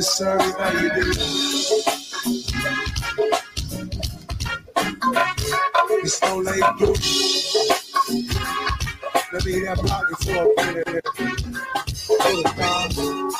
Yes, sir, how you do? It's no late blue. Let me hear that pocket for a minute. Hold it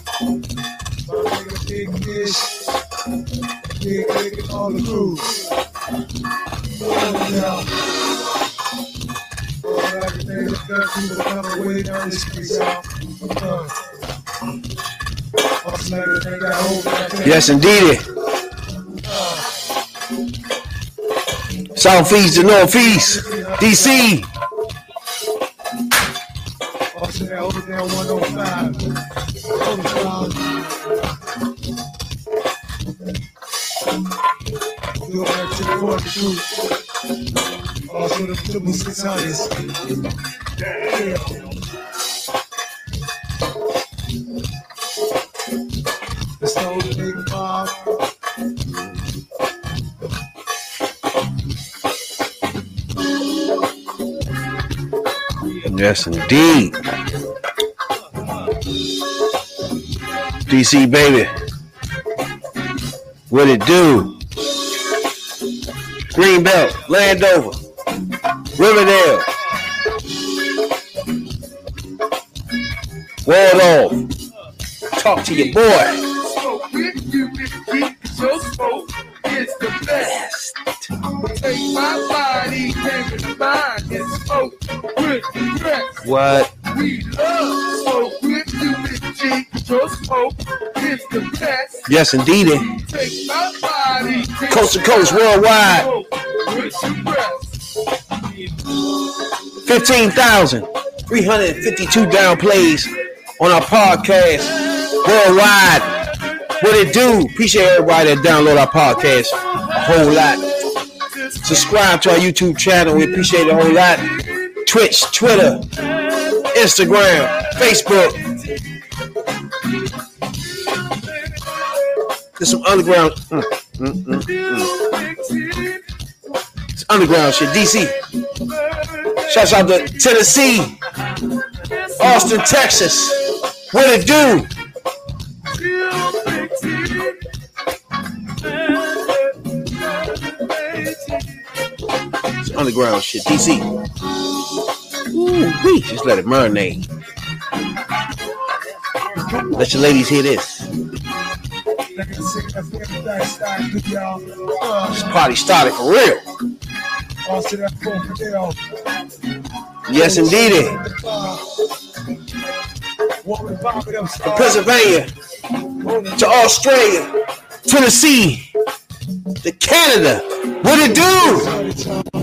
Yes, indeed. Southeast to Northeast, DC. Awesome that hold it down 105. Hold it down. Go back to the court, too. Also the triple six hundreds. Yes, indeed. DC, baby. What it do? Greenbelt, Landover, Riverdale, Waldorf. Talk to your boy. We love smoke with. Yes, indeed. Take my body Coast to coast, worldwide. smoke with the rest. 15,352 down plays on our podcast worldwide. What it do? Appreciate everybody that download our podcast a whole lot. Subscribe to our YouTube channel. We appreciate it a whole lot. Twitch, Twitter, Instagram, Facebook. There's some underground. mm, mm, mm, mm. It's underground shit. DC. Shouts out to Tennessee, Austin, Texas. What it do? It's underground shit. DC. Ooh. Just let it marinate. Let your ladies hear this. This party started for real. Yes, indeed. From Pennsylvania to Australia, Tennessee, to Canada. What it do?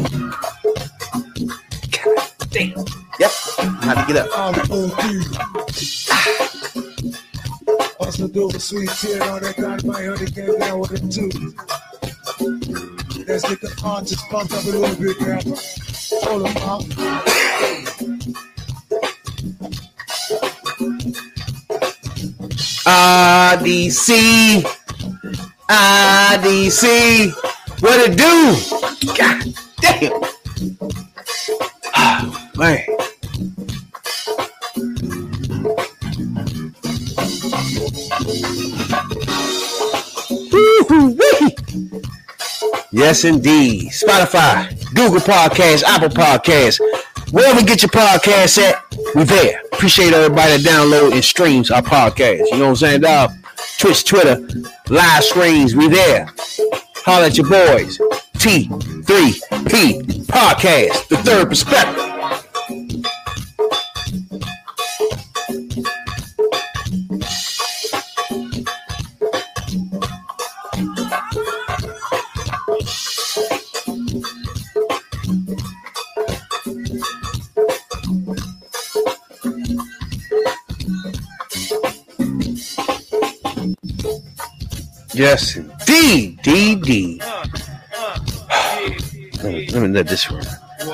Yep. How to get up. Also do a sweet tea on that got my honey came down with it too. Let's get the conscience pumped up a little bit now. Hold on, Pop. IDC. IDC. What it do? God damn. Ah, man. Yes, indeed. Spotify, Google Podcasts, Apple Podcasts, Wherever you get your podcast at, we there. Appreciate everybody that download and streams our podcast. You know what I'm saying, dog? Twitch, Twitter, live streams, we there. Holler at your boys. T3P Podcast, the third perspective. Yes, indeed, D D. Let me, let me let this ride.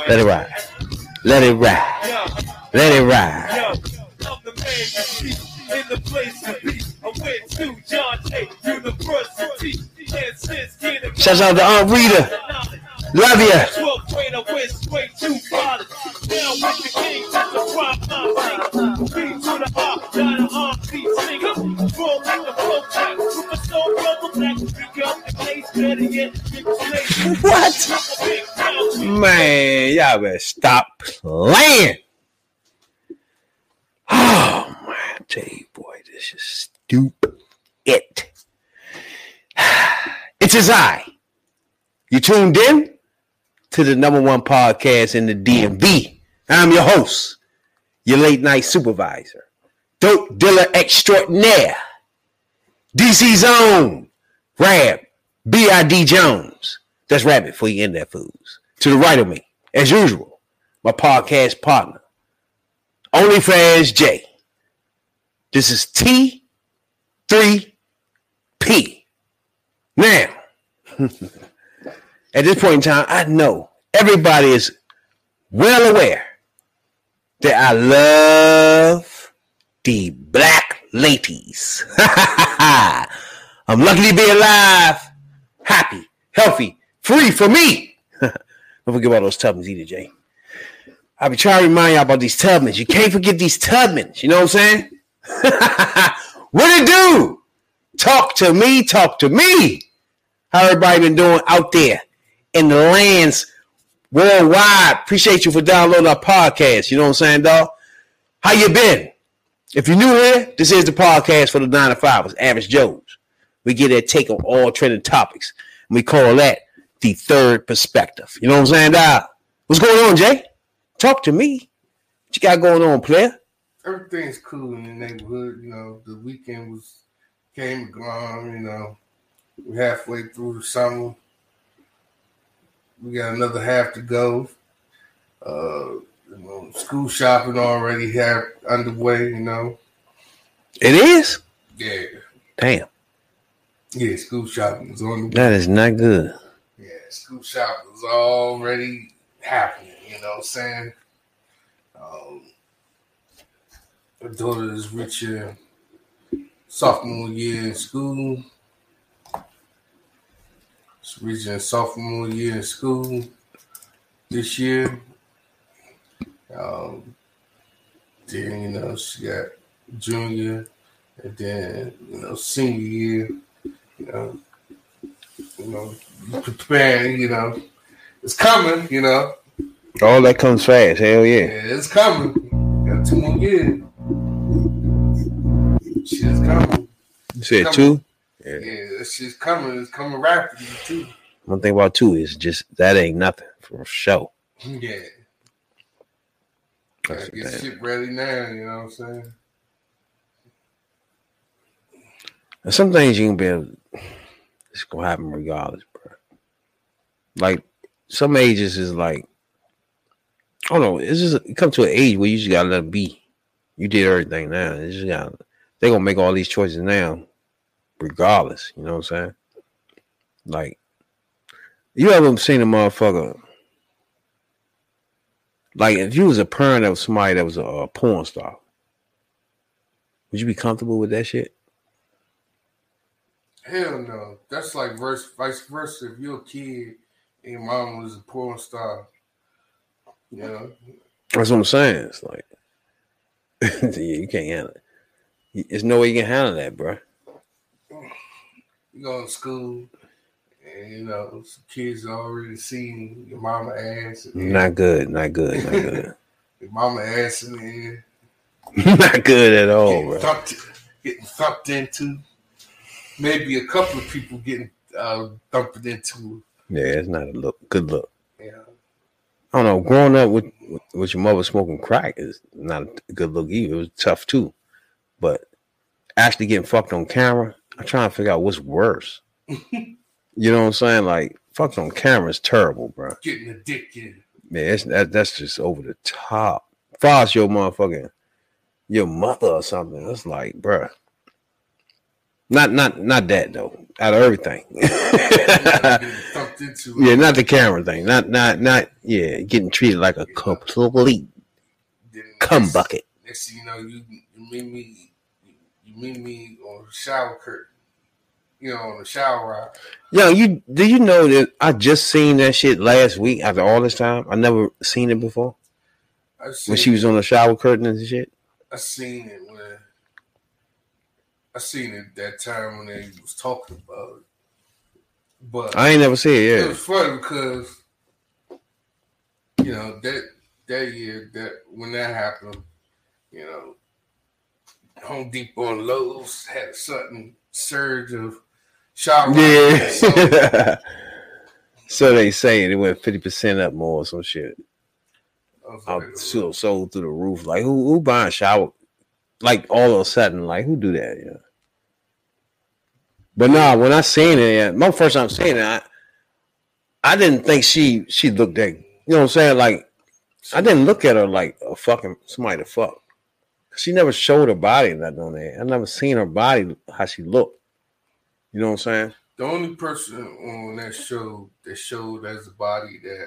Let it ride. Let it ride. Let it ride. In the place to be. I went to John. University. Shouts out to Aunt Rita. Love ya. 12th grade, I went straight What? Man, y'all better stop playing. Oh my you, boy, this is stupid. It. It's his eye. You tuned in to the number one podcast in the DMV. I'm your host, your late night supervisor, dope dealer extraordinaire, DC Zone, Rab, B.I.D. Jones. That's Rabbit before you end that fools. To the right of me, as usual, my podcast partner, OnlyFans J. This is T3P. Now, at this point in time, I know everybody is well aware that I love the black ladies. I'm lucky to be alive, happy, healthy, free for me. Don't forget about those Tubmans either, Jay. I'll be trying to remind y'all about these Tubmans. You can't forget these Tubmans. You know what I'm saying? what it do? Talk to me. Talk to me. How everybody been doing out there in the lands worldwide? Appreciate you for downloading our podcast. You know what I'm saying, dog? How you been? If you're new here, this is the podcast for the nine to five. Average Joes. We get a take on all trending topics. And we call that the third perspective. You know what I'm saying, dog? What's going on, Jay? Talk to me. What you got going on, player? Everything's cool in the neighborhood. You know, the weekend was came and gone. You know, we're halfway through the summer. We got another half to go. Uh, you know, school shopping already have underway. You know, It is? yeah, Damn. Yeah, school shopping is on the That is not good. Yeah, school shopping is already happening, you know what I'm saying? Um, my daughter is reaching sophomore year in school. She's reaching sophomore year in school this year. Um, then, you know, she got junior, and then, you know, senior year, you know, you know, preparing, you know, it's coming, you know. All that comes fast. Hell Yeah, yeah. it's coming. Got two more years. Shit's coming. You said two? Yeah, that shit's coming. It's coming rapidly too. One thing about two is just that ain't nothing for sure. Yeah. That's Gotta get shit ready now, you know what I'm saying? And some things you can be able, it's gonna happen regardless, bro. Like some ages is like, I don't know. It's just it come to an age where you just gotta let it be. You did everything now. It's just got they gonna make all these choices now, regardless. You know what I'm saying? Like, you ever seen a motherfucker? Like, if you was a parent of somebody that was a, a porn star, would you be comfortable with that shit? Hell no. That's like verse, vice versa. If you're a kid and your mom was a porn star, you know, That's what I'm saying. It's like, yeah, you can't handle it. There's no way you can handle that, bro. you go to school and you know, some kids already seen your mama ass. Not good. Not good. Not good. Your mama ass in there. Not good at all, getting, bro. thumped, getting thumped into. Maybe a couple of people getting uh, thumped into. Yeah, it's not a look. Good look. Yeah. I don't know. Growing up with with your mother smoking crack is not a good look either. It was tough too, but actually getting fucked on camera, I'm trying to figure out what's worse. you know what I'm saying? Like fucked on camera is terrible, bro. Getting a dick in. Man, it's, that, that's just over the top. As your motherfucking your mother or something, it's like, bro. Not not not that though. Out of everything. yeah, not the camera thing. Not not not yeah, getting treated like a complete cum bucket. Next thing you know, you, you meet me, you meet me on the shower curtain. You know, on the shower rod. Yo, you do you know that I just seen that shit last week after all this time? I never seen it before. Seen, When she was on the shower curtain and shit. I seen it when I seen it that time when they was talking about it. But I ain't never seen it, Yeah, it was funny because you know that that year that when that happened, you know, Home Depot and Lowe's had a sudden surge of. So, Yeah. so they say it went fifty percent up more or some shit. I was I like, sold, sold through the roof. Like who who buying shower? Like all of a sudden, like who do that? Yeah. But nah, when I seen it, my first time seeing it, I, I didn't think she she looked that. You know what I'm saying? Like I didn't look at her like a fucking somebody to fuck. She never showed her body nothing on there. I never seen her body how she looked. You know what I'm saying? The only person on that show that showed as a body that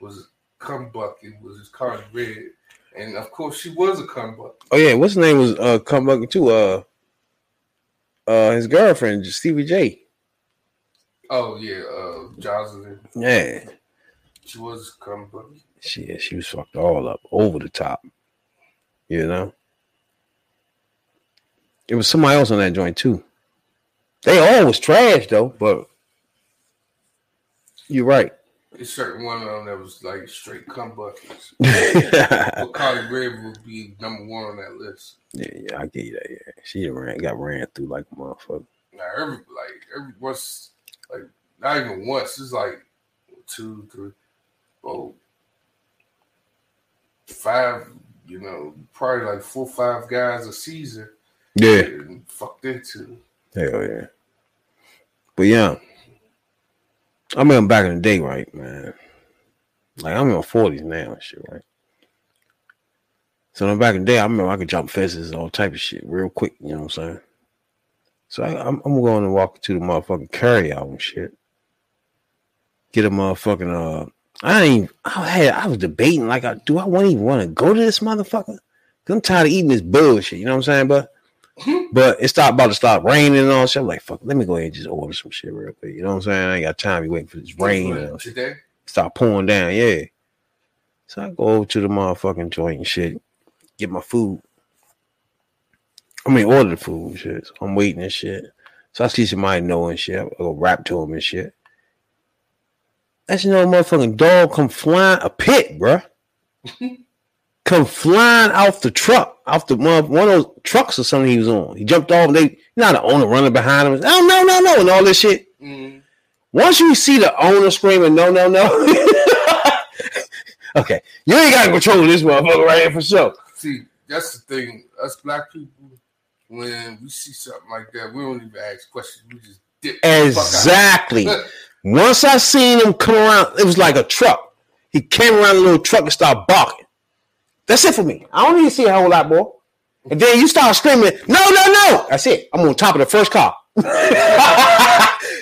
was cum bucket was his Karlie Redd, and of course she was a cum bucket. Oh yeah, what's his name was uh come back too. Uh uh his girlfriend, Stevie J. Oh yeah, uh, Joseline, Yeah. she was a cum bucket. She she was fucked all up over the top. You know? It was somebody else on that joint too. They all was trash though, but you're right. It's certain one of them that was like straight cum buckets. Karlie Redd would be number one on that list. yeah, yeah, I get you that. Yeah, she ran, got ran through like a motherfucker. Now every like every once like not even once. It's like two, three, oh, five. You know, probably like four, five guys a season. Yeah, and fucked into. hell yeah. But yeah, I mean, back in the day, right, man. Like I'm in my forties now and shit, right. So then back in the day, I remember I could jump fences, all type of shit, real quick. You know what I'm saying? So I, I'm, I'm going to walk to the motherfucking carry out and shit. Get a motherfucking uh. I ain't. I had. I was debating like, I, do I want even want to go to this motherfucker? I'm tired of eating this bullshit. You know what I'm saying? But but it stopped about to stop raining and all shit. I'm like, fuck, let me go ahead and just order some shit real quick. You know what I'm saying? I ain't got time to be waiting for this rain and today. Start pouring down, yeah. So I go over to the motherfucking joint and shit, get my food. I mean, order the food and shit. So I'm waiting and shit. So I see somebody know and shit. I go rap to him and shit. That's you know, motherfucking dog come flying a pit, bruh. come flying off the truck, off the one, one of those trucks or something he was on. He jumped off. And they, not the owner running behind him. Oh no, no, no, and all this shit. Mm, Once you see the owner screaming, no, no, no. okay, you ain't got control this motherfucker right here for sure. see, that's the thing. Us black people, when we see something like that, we don't even ask questions. We just dip. the fuck out. Exactly. Once I seen him come around, it was like a truck. He came around a little truck and started barking. That's it for me. I don't need to see a whole lot more. And then you start screaming, no, no, no. That's it. I'm on top of the first car. they was like,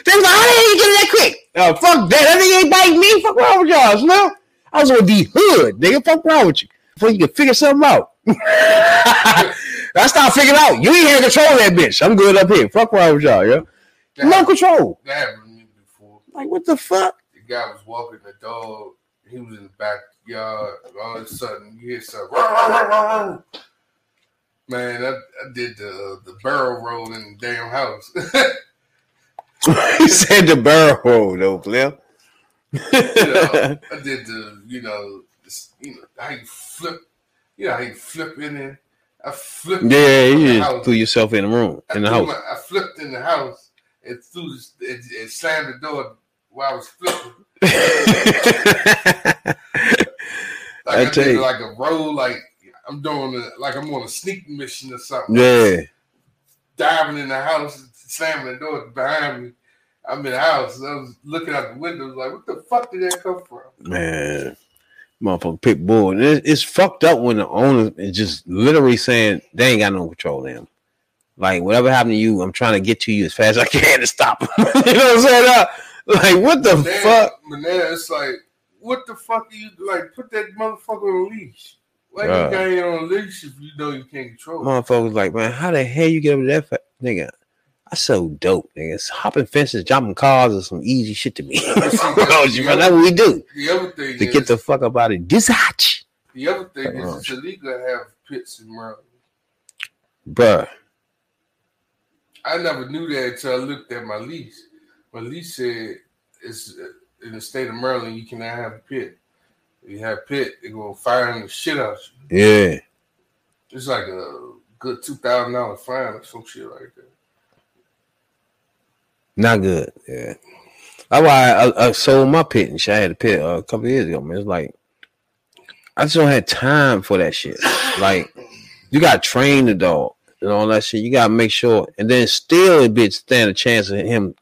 hell you get it that quick? Oh, fuck that. That nigga ain't biting me. Fuck wrong with y'all, Slim? I was on the hood, nigga. Fuck wrong with you. Before you can figure something out. I start figuring out. You ain't here to control that bitch. I'm good up here. Fuck wrong with y'all, yo. That, No control. that happened to me before. Like, what the fuck? The guy was walking the dog. He was in the backyard. And all of a sudden, you hear something. Man, I, I did the uh, the barrel roll in the damn house. he said the barrel roll, though, Flip. you know, I did the, you know, you know, how you flip You know, how you flip in there. I flipped. Yeah, in you just house. threw yourself in the room, I in the house. my- I flipped in the house and threw and, and slammed the door while I was flipping. Like I I, tell did you. like a roll, like I'm doing a, like I'm on a sneak mission or something. yeah. Diving in the house, slamming the door behind me. I'm in the house. I was looking out the window, like, what the fuck did that come from? Man, motherfucker pit bull. And it- it's fucked up when the owner is just literally saying they ain't got no control them. Like whatever happened to you, I'm trying to get to you as fast as I can to stop them. you know what I'm saying? Uh, Like what the Then, fuck? But now it's like, what the fuck are you like? Put that motherfucker on a leash. Why you got on a leash if you know you can't control? it? Motherfuckers like, man, how the hell you get over that fa- nigga? I so dope, nigga. It's hopping fences, jumping cars, is some easy shit to me. Oh, that's what we do The other thing to is, get the fuck up out of this hatch, the other thing Oh, is, it's illegal to have pits in Maryland. bruh. I never knew that until I looked at my lease. My lease said it's in the state of Maryland you cannot have a pit. If you have pit, they're gonna fine the shit out you. Yeah, It's like a good two thousand dollar fine or some shit like that. not good. Yeah, that's why I, I sold my pit and shit. I had a pit uh, a couple years ago. Man, it's like I just don't have time for that shit. Like you got to train the dog and all that shit. You got to make sure, and then still a bitch stand a chance of him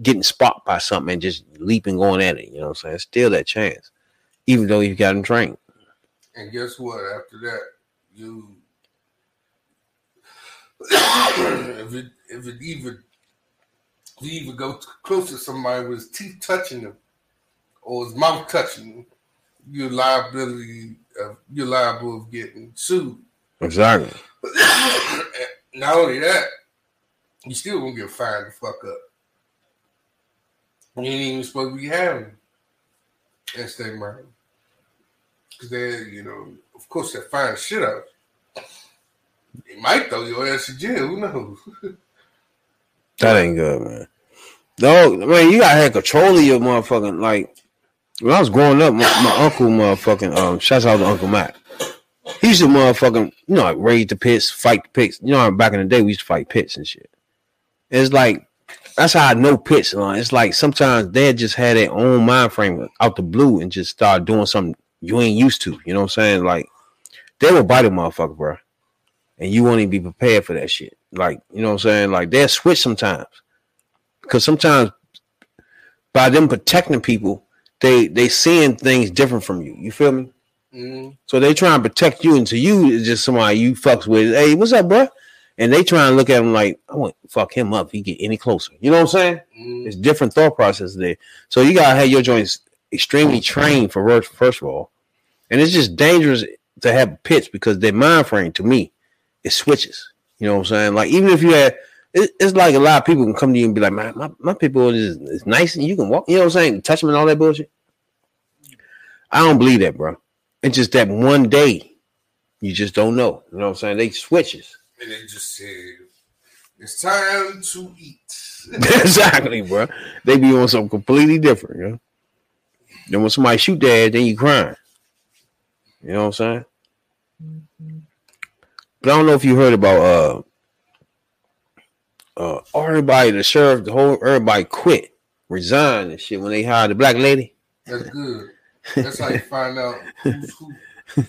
getting spot by something and just leaping going at it. You know what I'm saying? Still that chance, even though you got him trained. And guess what? After that, you if it if it even if you even go close to somebody with his teeth touching them or his mouth touching them, you're liability uh, of you're liable of getting sued. Exactly. Not only that, you still gonna get fined the fuck up. You ain't even supposed to be having and stay murder. Cause they, you know, of course they fine shit out. They might throw your ass in jail, who knows? That ain't good, man. No, man, you gotta have control of your motherfucking like. When I was growing up, my, my uncle, motherfucking, um, shouts out to Uncle Matt. He used to motherfucking, you know, like raid the pits, fight the pits. You know, back in the day we used to fight pits and shit. It's like that's how I know pits. Like, it's like sometimes they just had their own mind frame out the blue and just start doing something you ain't used to. You know what I'm saying? Like they will bite a motherfucker, bro, and you won't even be prepared for that shit. Like you know what I'm saying? Like they'll switch sometimes because sometimes by them protecting people, they they seeing things different from you. You feel me? Mm, So they try and protect you, and to you it's just somebody you fucks with. Hey, what's up, bro? And they try and look at him like, I want to fuck him up if he get any closer. You know what I'm saying? mm. It's different thought process there. So you gotta have your joints extremely trained for first, first of all, and it's just dangerous to have pits because their mind frame to me it switches. You know what I'm saying? Like even if you had, it, it's like a lot of people can come to you and be like, man, my, my people is, is nice and you can walk. You know what I'm saying? Touch them and all that bullshit. I don't believe that, bro. It's just that one day you just don't know. You know what I'm saying? They switches. And they just said, it's time to eat. exactly, bro. They be on something completely different, you know. Then when somebody shoot their ass, then you crying. You know what I'm saying? But I don't know if you heard about uh uh everybody, the sheriff, the whole everybody quit, resigned and shit when they hired the black lady. That's good. That's how you find out who's who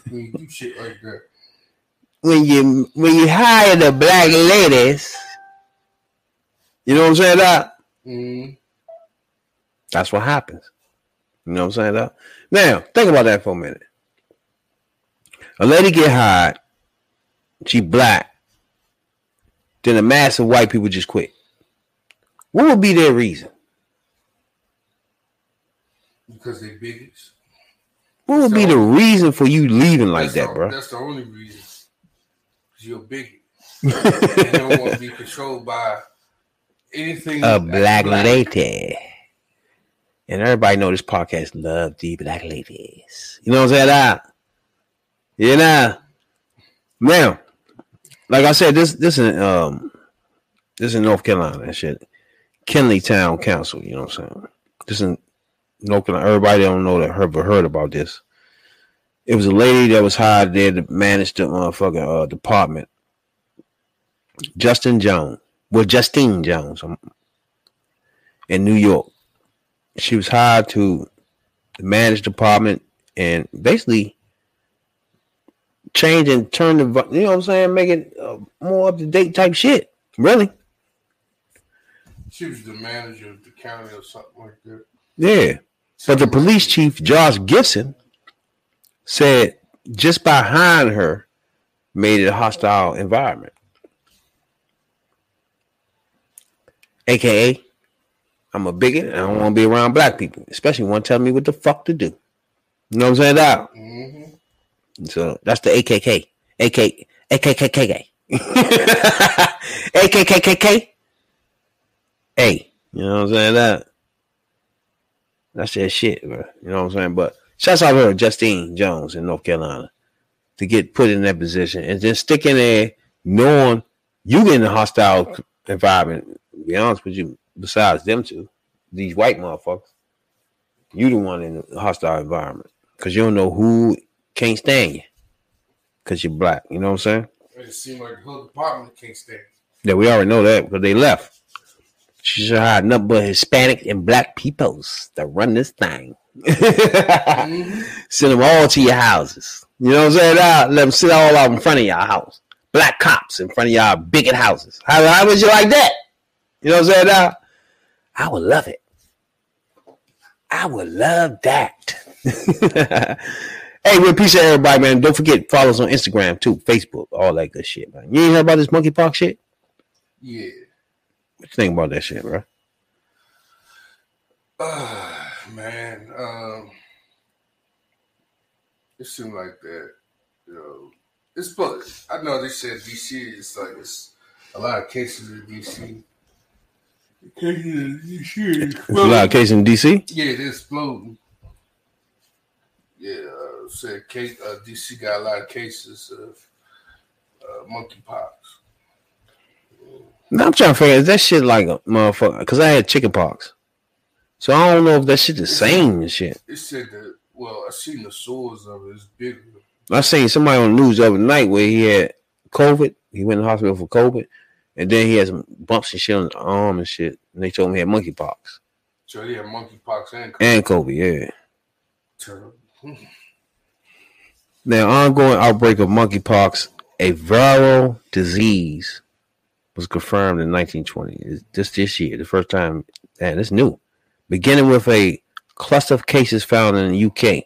when you do shit like that. When you when you hire the black ladies, you know what I'm saying? That Mm, that's what happens. You know what I'm saying? That now think about that for a minute. A lady get hired, she black, then a mass of white people just quit. What would be their reason? because they bigots. What would be the reason for you leaving like that, the, bro? That's the only reason. 'Cause you're a bigot. you don't want to be controlled by anything. a that's black lady. And everybody know this podcast love the black ladies. You know what I'm saying? That you know. Now, like I said, this this is um this is North Carolina and shit. Kenly Town Council, you know what I'm saying? This is North Carolina. Everybody don't know that heard heard about this. It was a lady that was hired there to manage the motherfucking uh, department. Justin Jones. Well, Justine Jones um, in New York. She was hired to manage the department and basically change and turn the, you know what I'm saying, make it uh, more up to date type shit. Really? She was the manager of the county or something like that. Yeah. But the police chief, Josh Gibson, said just by hiring her made it a hostile environment. AKA, I'm a bigot and I don't want to be around black people, especially one telling me what the fuck to do. You know what I'm saying? That. hmm So that's the AKK. AK, AKKK. AKKKK. Hey, you know what I'm saying? That that's that shit, bro. You know what I'm saying? But shouts out to her, Justine Jones in North Carolina to get put in that position and then stick in there knowing you get in a hostile environment. Be honest with you, besides them two, these white motherfuckers, you the one in a hostile environment because you don't know who can't stand you because you're black. You know what I'm saying? It seemed like the whole department can't stand. Yeah, we already know that because they left. She should have nothing but Hispanic and black peoples that run this thing. Mm-hmm. Send them all to your houses. You know what I'm saying? Now, let them sit all out in front of your house. Black cops in front of y'all bigot houses. How, how would you like that? You know what I'm saying? Now, I would love it. I would love that. hey, we appreciate everybody, man. Don't forget follow us on Instagram too, Facebook, all that good shit, man. You ain't heard about this monkeypox shit? Yeah. What you think about that shit, bro? Uh, man, um, it seemed like that. You know, it's but I know they said DC is like it's a lot of cases in DC. Cases in a lot of cases in DC. Yeah, they're exploding. Yeah, uh, said case, uh, DC got a lot of cases of uh, monkeypox. Now I'm trying to figure is that shit like a motherfucker? Because I had chicken pox, so I don't know if that shit the same and shit. It said that. Well, I seen the sores of it. It's bigger. I seen somebody on the news the other night where he had COVID. He went in the hospital for COVID, and then he had some bumps and shit on his arm and shit. And they told him he had monkeypox So he had monkeypox and and COVID. Yeah. terrible. Now, ongoing outbreak of monkeypox, a viral disease, was confirmed in 1920. Just this year, the first time, and it's new. Beginning with a cluster of cases found in the UK.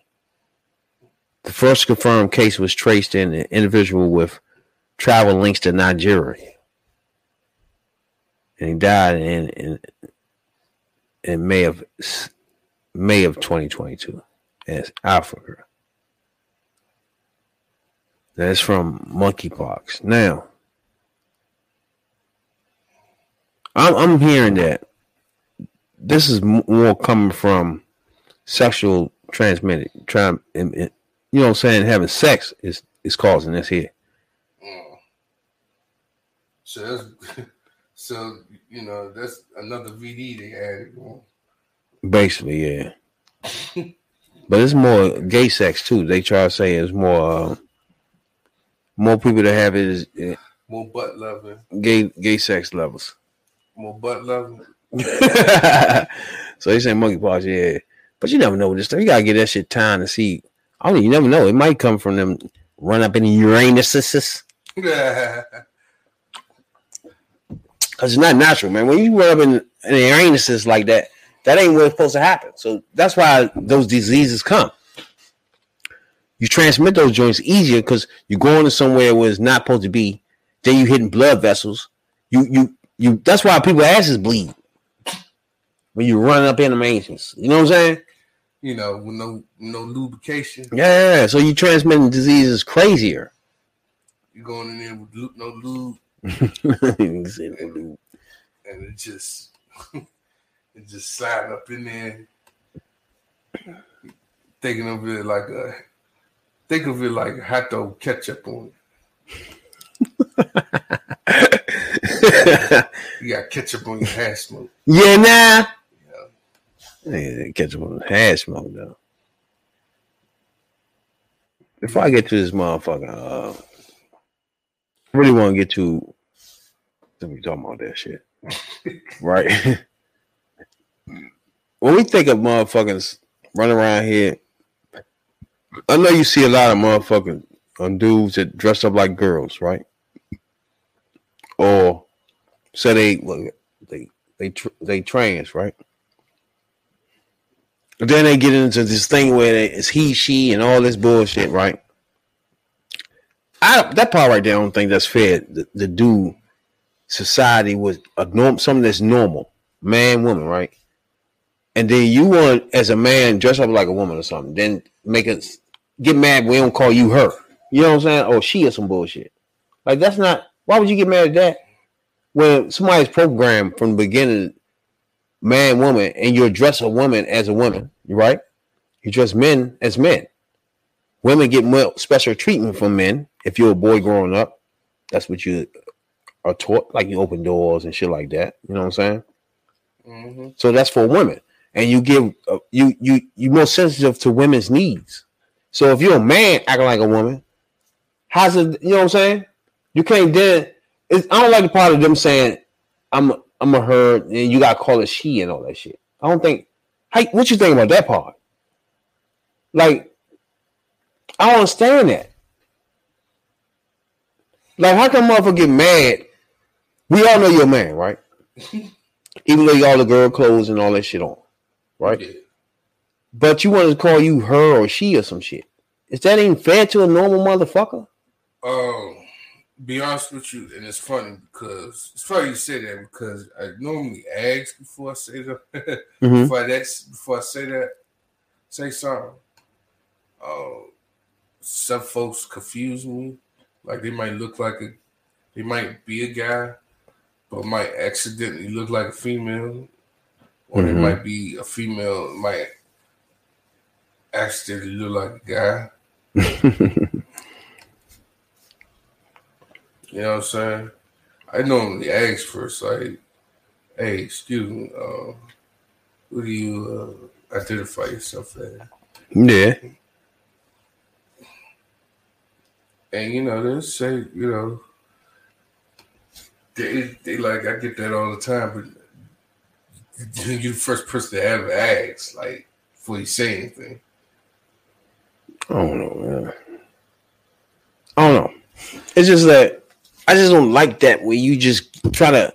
The first confirmed case was traced in an individual with travel links to Nigeria. And he died in in, in May of May of 2022 as Africa. That's from monkeypox. Now, I'm, I'm hearing that this is more coming from sexual transmitted. Trying, you know what I'm saying? Having sex is is causing this here. Mm. So that's so you know that's another VD they added. Basically, yeah. but it's more gay sex too. They try to say it's more uh, more people that have it is uh, More butt loving, gay gay sex levels. More butt loving. so they say monkeypox, yeah. But you never know with this stuff. You gotta get that shit time to see. I don't. You never know. It might come from them run up in the Uranuses. yeah, Cause it's not natural, man. When you run up in, in the Uranuses like that, that ain't what's supposed to happen. So that's why those diseases come. You transmit those joints easier because you're going to somewhere where it's not supposed to be. Then you hitting blood vessels. You you you. That's why people asses bleed when you run up in the mansions. You know what I'm saying? you know, with no no lubrication, Yeah. So you transmitting diseases crazier. you going in there with lu- no lube, Dude, and it just it just sliding up in there. Thinking of it like a think of it like hot dog ketchup on it. You got ketchup on your hash smoke. yeah, nah. Yeah, him on hash smoke though. before I get to this motherfucker, uh, I really want to get to. Let me talk about that shit, right? when we think of motherfuckers running around here, I know you see a lot of motherfucking um, dudes that dress up like girls, right? Or say they they they they trans, right? But then they get into this thing where it's he, she, and all this bullshit, right? I that part right there, I don't think that's fair. The, the do society was a norm, something that's normal, man, woman, right? And then you want as a man dress up like a woman or something, then make us get mad. We don't call you her. You know what I'm saying? Or she or some bullshit. Like that's not. Why would you get mad at that? When somebody's programmed from the beginning, man, woman, and you address a woman as a woman, right? You dress men as men. Women get more special treatment from men if you're a boy growing up. That's what you are taught. Like you open doors and shit like that. You know what I'm saying? Mm-hmm. So that's for women, and you give uh, you you you more sensitive to women's needs. So if you're a man acting like a woman, how's it? You know what I'm saying? You can't then. It's, I don't like the part of them saying I'm I'm a her and you got to call it she and all that shit. I don't think. Hey, what you think about that part? Like, I don't understand that. Like, how come motherfucker get mad? We all know you're a man, right? Even though you all the girl clothes and all that shit on, right? Yeah. But you want to call you her or she or some shit. Is that even fair to a normal motherfucker? Um, be honest with you, and it's funny because it's funny you say that because I normally ask before I say that. Mhm. Before I that's before I say that, say something. Uh, some folks confuse me. Like they might look like a, they might be a guy, but might accidentally look like a female, or they Mhm. might be a female might accidentally look like a guy. You know what I'm saying? I normally ask first, like, hey, excuse me, uh, who do you uh, identify yourself as? yeah. And, you know, they'll say, you know, they, they like, I get that all the time, but you're the first person to ever ask, like, before you say anything. I don't know, man. I don't know. It's just that I just don't like that where you just try to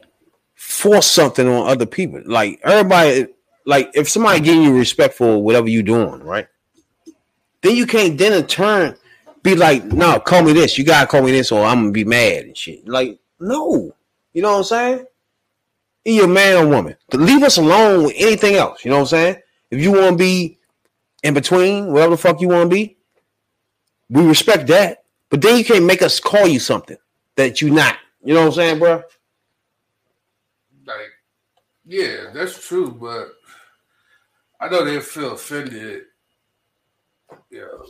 force something on other people. Like everybody, like if somebody giving you respect for whatever you're doing, right? Then you can't then in turn be like, no, call me this. You gotta call me this, or I'm gonna be mad and shit. Like, no, you know what I'm saying? A man or woman. Leave us alone with anything else. You know what I'm saying? If you want to be in between, whatever the fuck you want to be, we respect that. But then you can't make us call you something that you not. You know what I'm saying, bro? Like, yeah, that's true, but I know they feel offended. You know,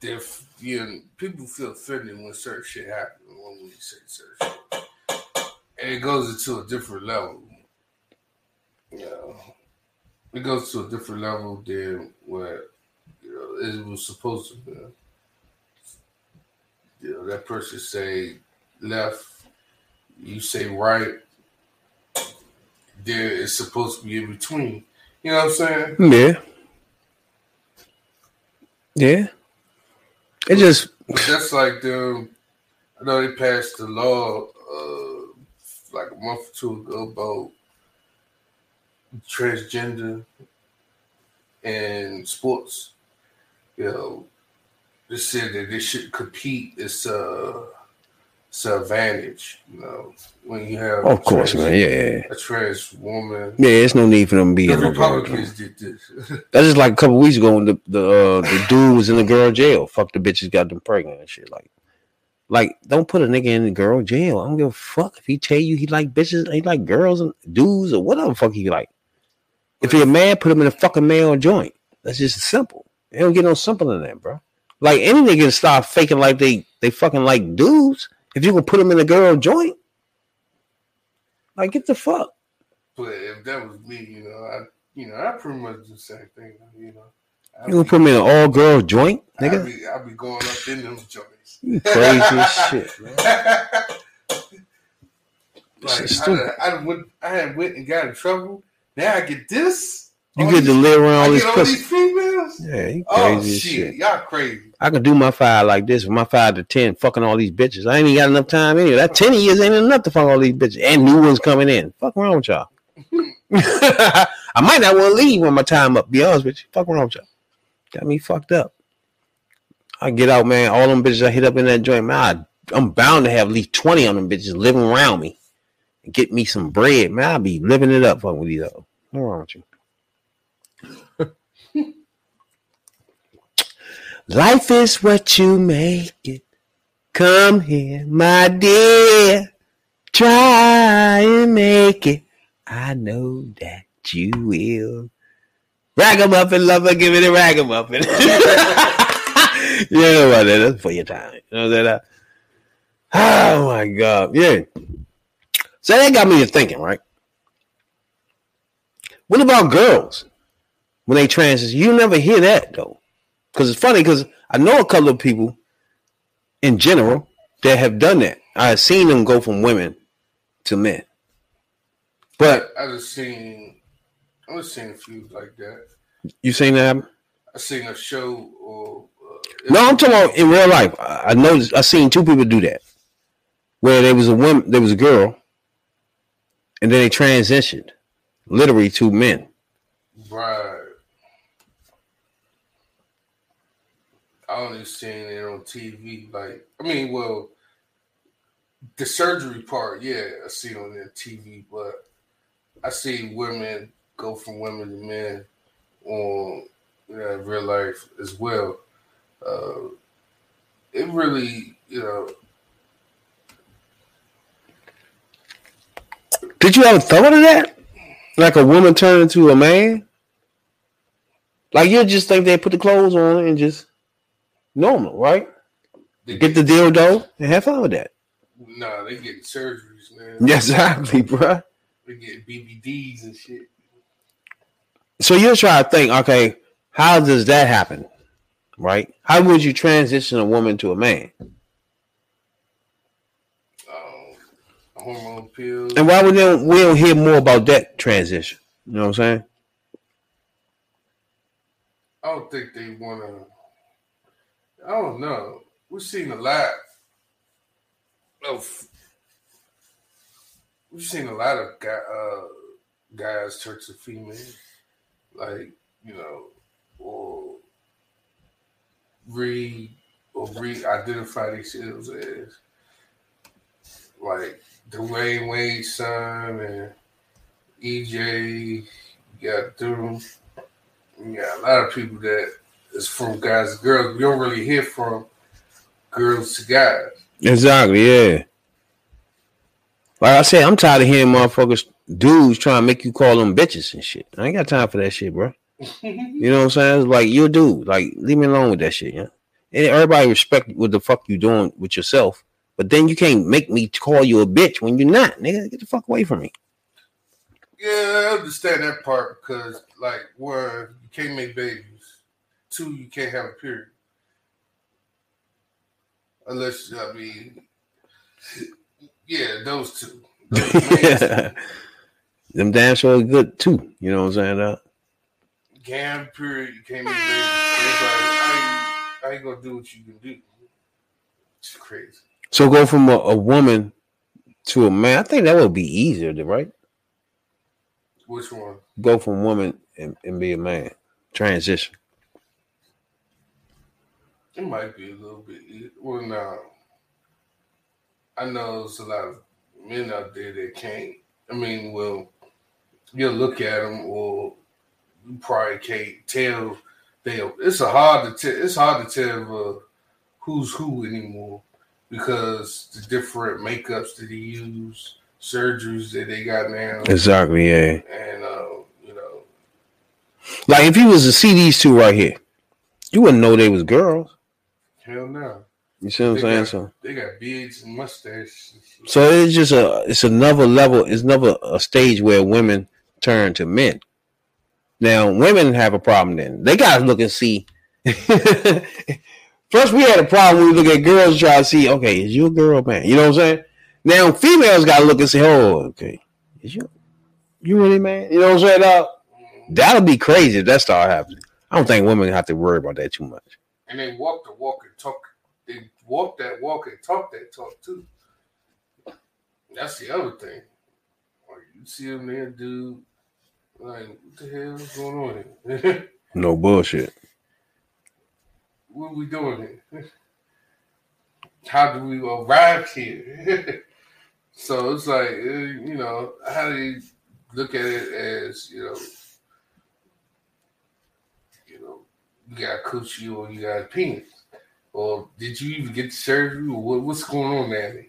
they you know, people feel offended when certain shit happens when we say certain shit, and it goes into a different level. You know, it goes to a different level than what you know it was supposed to be. You know, that person say left, you say right there is supposed to be in between. You know what I'm saying? Yeah. Yeah. It just that's like the I know they passed the law uh like a month or two ago about transgender and sports. You know, they said that they should compete. It's a advantage, you know, when you have of course, trans- man. Yeah, yeah. a trans woman. Yeah, it's no need for them to be The in the girl. Republicans did this. That's just like a couple weeks ago when the the, uh, the dude was in the girl jail. Fuck the bitches got them pregnant and shit. Like, like don't put a nigga in the girl jail. I don't give a fuck if he tell you he like bitches, he like girls and dudes or whatever the fuck he like. If you're a man, put him in a fucking male joint. That's just simple. It don't get no simpler than that, bro. Like any nigga can start faking like they they fucking like dudes. If you can put them in a girl joint, like get the fuck. But if that was me, you know, I you know, I pretty much do the same thing, you know. I You gonna put me in an all girl joint? Nigga. be, I be going up in them joints. You crazy as shit, man. like, I. I, went, I had went and got in trouble. Now I get this. You get to live around all these all these Yeah, Oh crazy as shit. shit. y'all crazy. I could do my five like this, with my five to ten, fucking all these bitches. I ain't even got enough time anyway. That ten years ain't enough to fuck all these bitches, and new ones coming in. Fuck around with y'all. I might not want to leave when my time up. Be honest with you. Fuck around with y'all. Got me fucked up. I get out, man. All them bitches I hit up in that joint, man. I, I'm bound to have at least twenty of them bitches living around me and get me some bread, man. I'll be living it up fucking with these. What's wrong with you? Life is what you make it. Come here, my dear. Try and make it. I know that you will. Ragamuffin lover, give me the ragamuffin. you know what that is for your time. You know that? Oh my God. Yeah. So that got me thinking, right? What about girls when they transition? You never hear that though. Because it's funny because I know a couple of people in general that have done that. I've seen them go from women to men. But I just seen, I just seen a few like that. you seen that? I seen a show or. Uh, No, I'm talking about in real life. I I noticed I seen two people do that. Where there was a woman, there was a girl, and then they transitioned, literally to men. Right. I only seen it on TV. Like, I mean, well, the surgery part, yeah, I see it on the TV, but I see women go from women to men on real life as well. Uh, it really, you know, Did you ever thought of that? Like a woman turning into a man? Like you just think they put the clothes on and just normal, right? they Get the dildo and have fun with that. nah, they get surgeries, man. Yeah, exactly, bro. They get BBDs and shit. So you're trying to think, okay, how does that happen? Right? How would you transition a woman to a man? um, hormone pills. And why would they, we don't hear more about that transition? You know what I'm saying? I don't think they want to. I don't know. We've seen a lot of. We've seen a lot of guy, uh, guys turn to females, like you know, or re or re-identify themselves as like Dwyane Wade's son and EJ. You got them. Yeah, a lot of people that is from guys to girls. We don't really hear from girls to guys. Exactly, yeah. Like I said, I'm tired of hearing motherfuckers, dudes trying to make you call them bitches and shit. I ain't got time for that shit, bro. You know what I'm saying? It's like you're a dude. Like, leave me alone with that shit, yeah. And everybody respect what the fuck you doing with yourself. But then you can't make me call you a bitch when you're not, nigga. Get the fuck away from me. Yeah, I understand that part because, like, one, you can't make babies. Two, you can't have a period. Unless, I mean, yeah, those two. Those. Them damn sure good too. You know what I'm saying? Uh, You can't have a period, you can't. It's like, I ain't, I ain't gonna do what you can do. It's crazy. so go from a, a woman to a man. I think that would be easier, right? Which one? Go from woman and, and be a man. Transition. It might be a little bit. Well, no. I know there's a lot of men out there that can't. I mean, well, you'll look at them, or you probably can't tell. They. It's a hard to tell. It's hard to tell uh, who's who anymore because the different makeups that they use, surgeries that they got now, Exactly. Yeah. and uh, you know, Like if you was to see these two right here, you wouldn't know they was girls. Hell no. You see what I'm saying? got- So, They got beards and mustaches. so it's just a, it's another level. It's another a stage where women turn to men. Now, women have a problem. Then they gotta look and see. First, we had a problem when we look at girls try to see, okay, is you a girl, man? You know what I'm saying? Now, females got to look and say, oh, okay, is you, you really, man? You know what I'm saying? Dog? That'll be crazy if that start happening. I don't think women have to worry about that too much. And they walk the walk and talk. They walk that walk and talk that talk too. That's the other thing. Like you see them there, dude. Like what the hell is going on here? No bullshit. what are we doing here? How do we arrive here? so it's like uh, you know, how do you look at it as you know, you know, you got a coochie or you got a penis, or did you even get the surgery or what, what's going on there?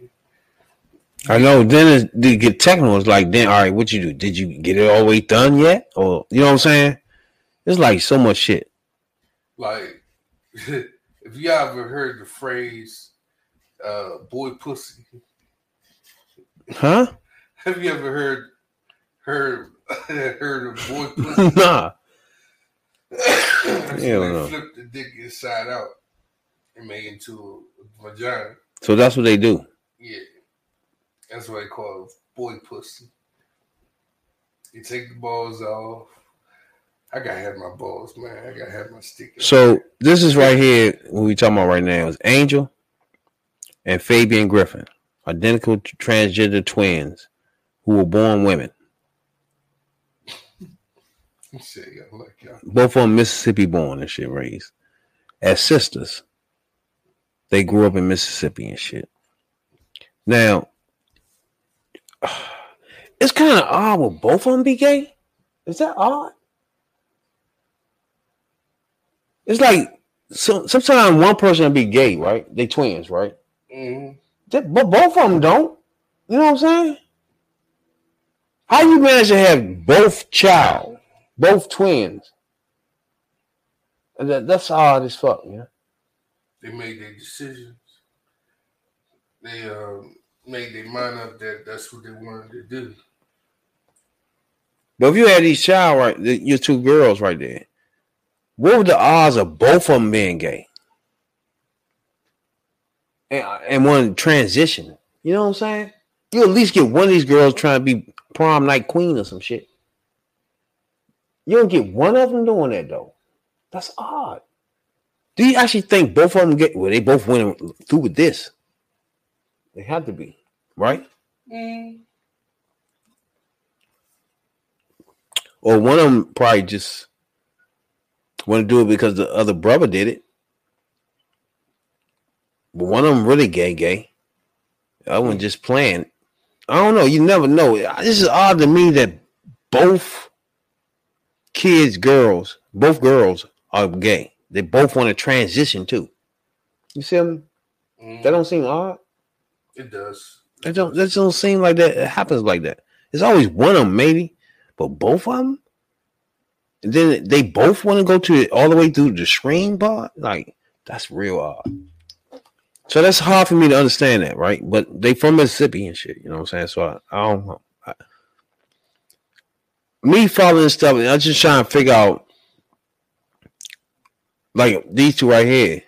I know. Then to get technical, it's like, then, all right, what you do? Did you get it all the way done yet? Or, you know what I'm saying? It's like so much shit. Like, if you ever heard the phrase uh, "boy pussy," Huh? have you ever heard heard heard of boy pussy? nah. So they no. flip the dick inside out and make it into a vagina. So that's what they do. Yeah, that's what they call boy pussy. You take the balls off. I gotta have my balls, man. I gotta have my stick. So this is right here what we talking about right now is Angel and Fabian Griffin, identical transgender twins who were born women. Shit, I like y'all. Both of them Mississippi born and shit raised as sisters. They grew up in Mississippi and shit. Now, it's kind of odd. Will both of them be gay? Is that odd? It's like so. Sometimes one person will be gay, right? They twins, right? Mhm. That- But both of them don't. You know what I'm saying? How you manage to have both child, both twins? That, that's odd as fuck, yeah. They made their decisions. They um, made their mind up that that's what they wanted to do. But if you had these child right, the- your two girls right there, what were the odds of both of them being gay? And, and one transition. You know what I'm saying? You at least get one of these girls trying to be prom night queen or some shit. You don't get one of them doing that though. That's odd. Do you actually think both of them get? Well, they both went through with this. They had to be right. Mm. Or one of them probably just want to do it because the other brother did it. But one of them really gay, gay. The other one mm. just playing. I don't know. You never know. This is odd to me that both kids, girls, both girls are gay. They both want to transition too. You see them? Mhm. That don't seem odd. It does. That don't. That don't seem like that. It happens like that. It's always one of them, maybe, but both of them. And then they both want to go to it all the way through the screen part. Like that's real odd. So that's hard for me to understand that, right? But they from Mississippi and shit. You know what I'm saying? So I, I don't know. Me following stuff, I'm just trying to figure out, like these two right here.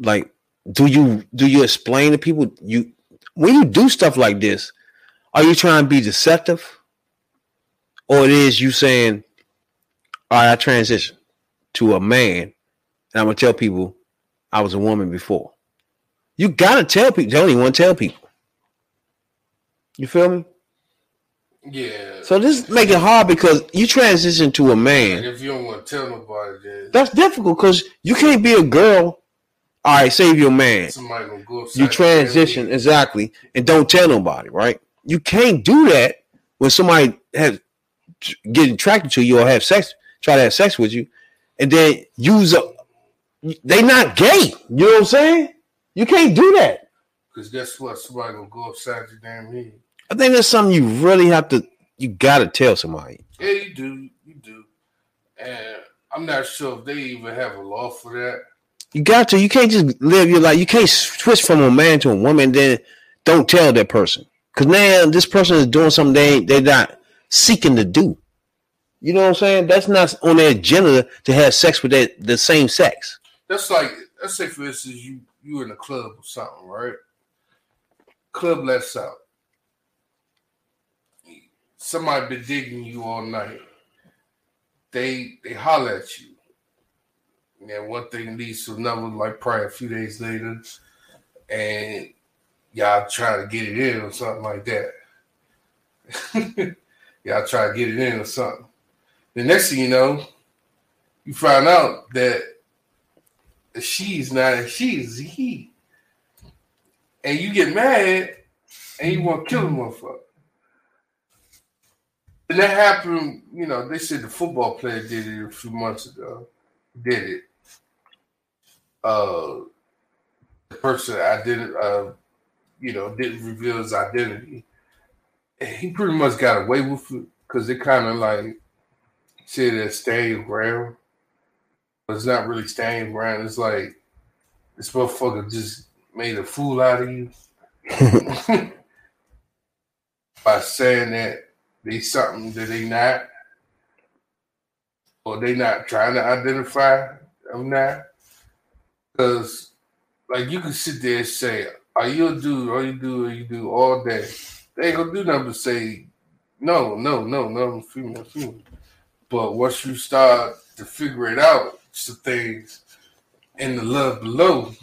Like, do you do you explain to people you when you do stuff like this? Are you trying to be deceptive, or it is you saying, "All right, I transition to a man, and I'm gonna tell people I was a woman before." You gotta tell people. Don't even want to tell people. You feel me? Yeah. So this make it hard because you transition to a and man. if you don't want to tell nobody, then That's difficult because you can't be a girl. All right, save your man. somebody gonna go upside You transition family. exactly, and don't tell nobody. Right? You can't do that when somebody has get attracted to you or have sex, try to have sex with you, and then use a. They not gay. You know what I'm saying? You can't do that. Cause guess what? Somebody gonna go upside your damn head. I think that's something you really have to. You gotta tell somebody. Yeah, you do. You do. And I'm not sure if they even have a law for that. You got to. You can't just live your life. You can't switch from a man to a woman. Then don't tell that person because now this person is doing something they they're not seeking to do. You know what I'm saying? That's not on their agenda to have sex with that the same sex. that's like let's say for instance you you in a club or something, right? Club lets out. Somebody been digging you all night. They they holler at you. And one thing leads to another, like probably a few days later, and y'all try to get it in or something like that. y'all try to get it in or something. The next thing you know, you find out that she's not a she is a he. And you get mad and you want to kill the motherfucker. And that happened, you know, they said the football player did it a few months ago. Did it. Uh the person I didn't uh you know didn't reveal his identity. He pretty much got away with it because it kind of like said that staying around. But it's not really staying ground. It's like this motherfucker just made a fool out of you by saying that they something that they not, or they not trying to identify them not. Because like you can sit there and say, "Are you a dude? All you do, all you do all day." They ain't gonna do nothing but say, "No, no, no, no, female, female." But once you start to figure it out, some things in the love below,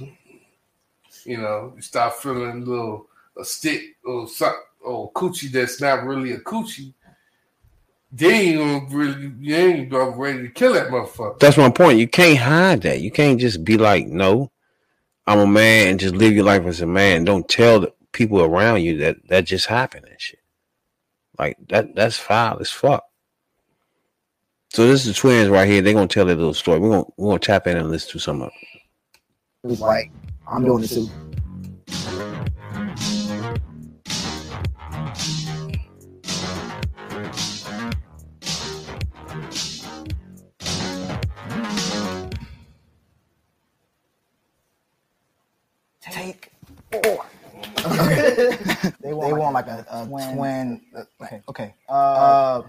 you know, you start feeling a little a stick or something or coochie that's not really a coochie. Then you don't really you ain't ready to kill that motherfucker. That's my point. You can't hide that. You can't just be like, no, I'm a man and just live your life as a man. Don't tell the people around you that that just happened and shit. Like that that's foul as fuck. So this is the twins right here. They're gonna tell their little story. We're gonna we're gonna tap in and listen to some of it. It was like, I'm doing this too. Like a, a twin. uh, Okay, okay. Uh,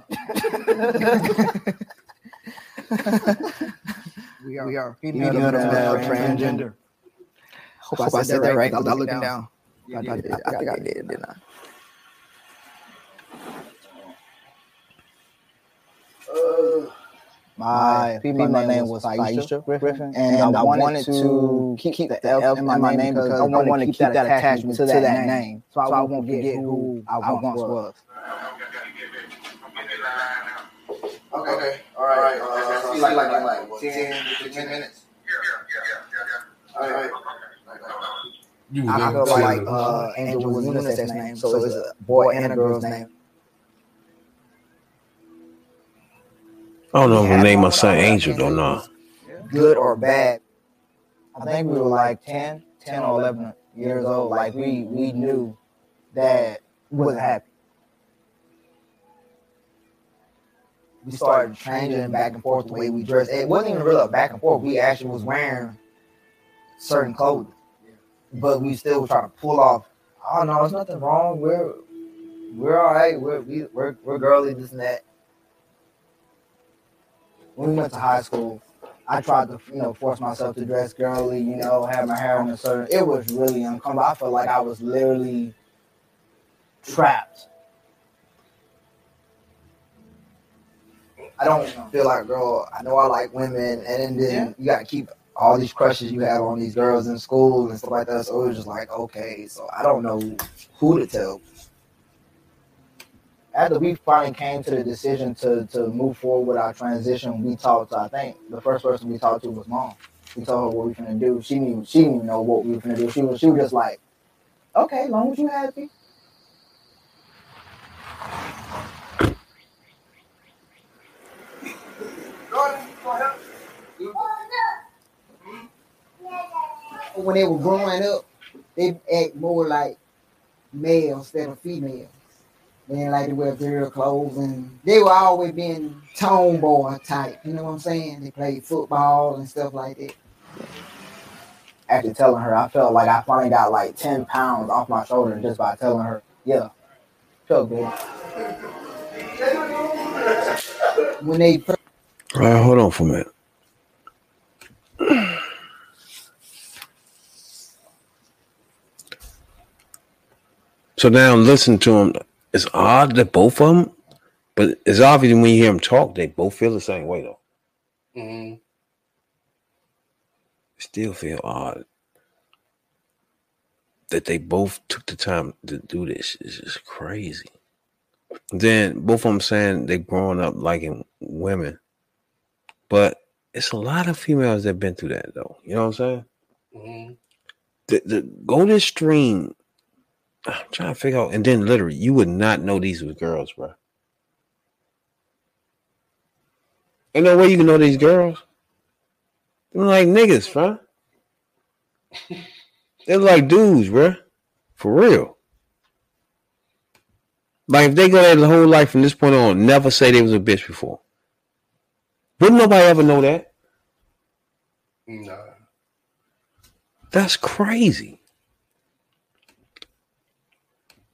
we are, we are female, female to male, transgender. Hope, I said that right. I'm looking down. I, I, did, I think I did, didn't I? My my name was Aisha Griffin, and I wanted to keep, keep the F in my name because I wanted to keep that attachment to that name, so I won't forget who I once was. Okay, okay, all right. Uh, like, like, like, like, what, 10, 15 minutes? All right, all right. You was I never feel like tell- uh, Angel was unisex name, so it's a boy and a girl's name. I don't know if I'm name my son Angel though, no. good or bad. I think we were like 10, 10 or 11 years old. Like we, we knew that wasn't happy. We started changing back and forth the way we dressed. It wasn't even really a back and forth. We actually was wearing certain clothing, but we still trying to pull off. Oh no, there's nothing wrong. We're we're all right. We're we, we're we're girly, this and that. When we went to high school, I tried to, you know, force myself to dress girly, you know, have my hair in a certain. It was really uncomfortable. I felt like I was literally trapped. I don't feel like, girl. I know I like women, and then you got to keep all these crushes you have on these girls in school and stuff like that. So it was just like, okay, so I don't know who to tell. After we finally came to the decision to to move forward with our transition, we talked. To, I think the first person we talked to was mom. We told her what we were gonna do. She knew she didn't know what we were gonna do. She was she was just like, okay, long as you happy. when they were growing up, they act more like males instead of females. They like to wear their clothes, and they were always being tomboy type. You know what I'm saying? They played football and stuff like that. After telling her, I felt like I finally got like 10 pounds off my shoulder just by telling her, yeah, felt good. When they first- all right, hold on for a minute. So now listen to him. It's odd that both of them, but it's obvious when you hear them talk, they both feel the same way though. hmm Still feel odd that they both took the time to do this. It's just crazy. Then both of them saying they growing up liking women, but it's a lot of females that have been through that though. You know what I'm saying? hmm the, the go this stream. I'm trying to figure out, and then literally, you would not know these was girls, bro. Ain't no way you can know these girls. They're like niggas, bro. They're like dudes, bro. For real. Like if they go their whole life from this point on, never say they was a bitch before. Wouldn't nobody ever know that? No. That's crazy.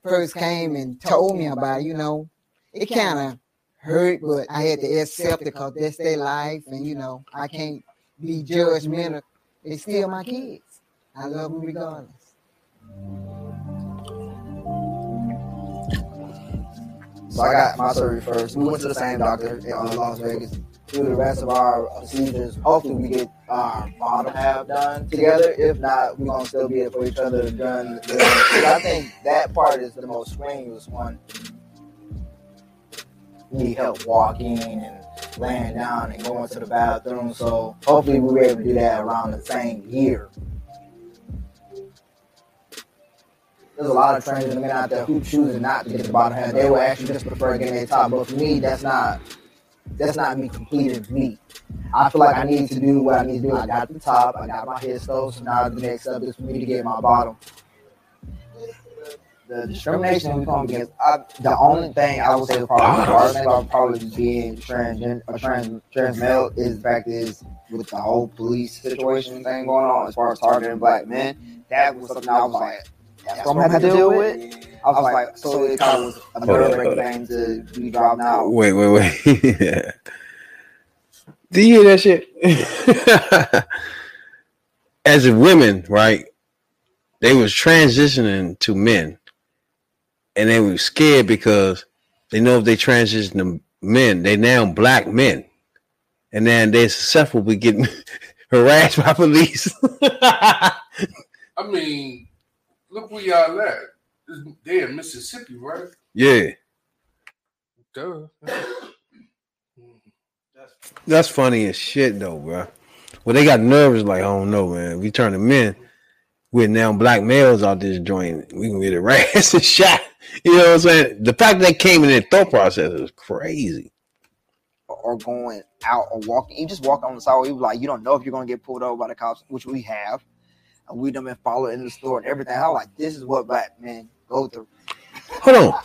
First came and told me about it, you know, it kind of hurt, but I had to accept it because that's their life, and you know, I can't be judgmental. They still my kids. I love them regardless. So I got my surgery first. We went to the same doctor in uh, Las Vegas. Do the rest of our procedures. Hopefully, we get our bottom half done together. If not, we're gonna still be there for each other done. I think that part is the most strenuous one. Need help walking and laying down and going to the bathroom. So hopefully, we were able to do that around the same year. There's a lot of trainers and men out there who choose not to get the bottom half. They will actually just prefer getting their top. But for me, that's not that's not me completing me. I feel like I need to do what I need to do. I got the top, I got my head stove, so now the next step is for me to get my bottom. The discrimination we come against, I, the only thing I would say is probably the hardest thing about probably being transgen or trans trans male is the fact is with the whole police situation thing going on as far as targeting black men, that was something I was like, that's what I'm gonna have to deal with. I was like, so it kind of was a Hold on, nerve wracking thing to be dropped out. Wait, wait, wait. Do you hear that shit? As a women, right? They was transitioning to men, and they were scared because they know if they transition to men, they now black men, and then they're susceptible to getting harassed by police. I mean, look where y'all at. They in Mississippi, right? yeah, Duh. that's funny as shit, though, bro. Well, they got nervous, like, I don't know, man. We turn them in. We're now black males out this joint. We can get harassed and shot. You know what I'm saying? The fact that they came in their thought process is crazy. or going out or walking, you just walk on the sidewalk. You like you don't know if you're gonna get pulled over by the cops, which we have, and we done been followed in the store and everything. I'm like, this is what black men go through. Hold on.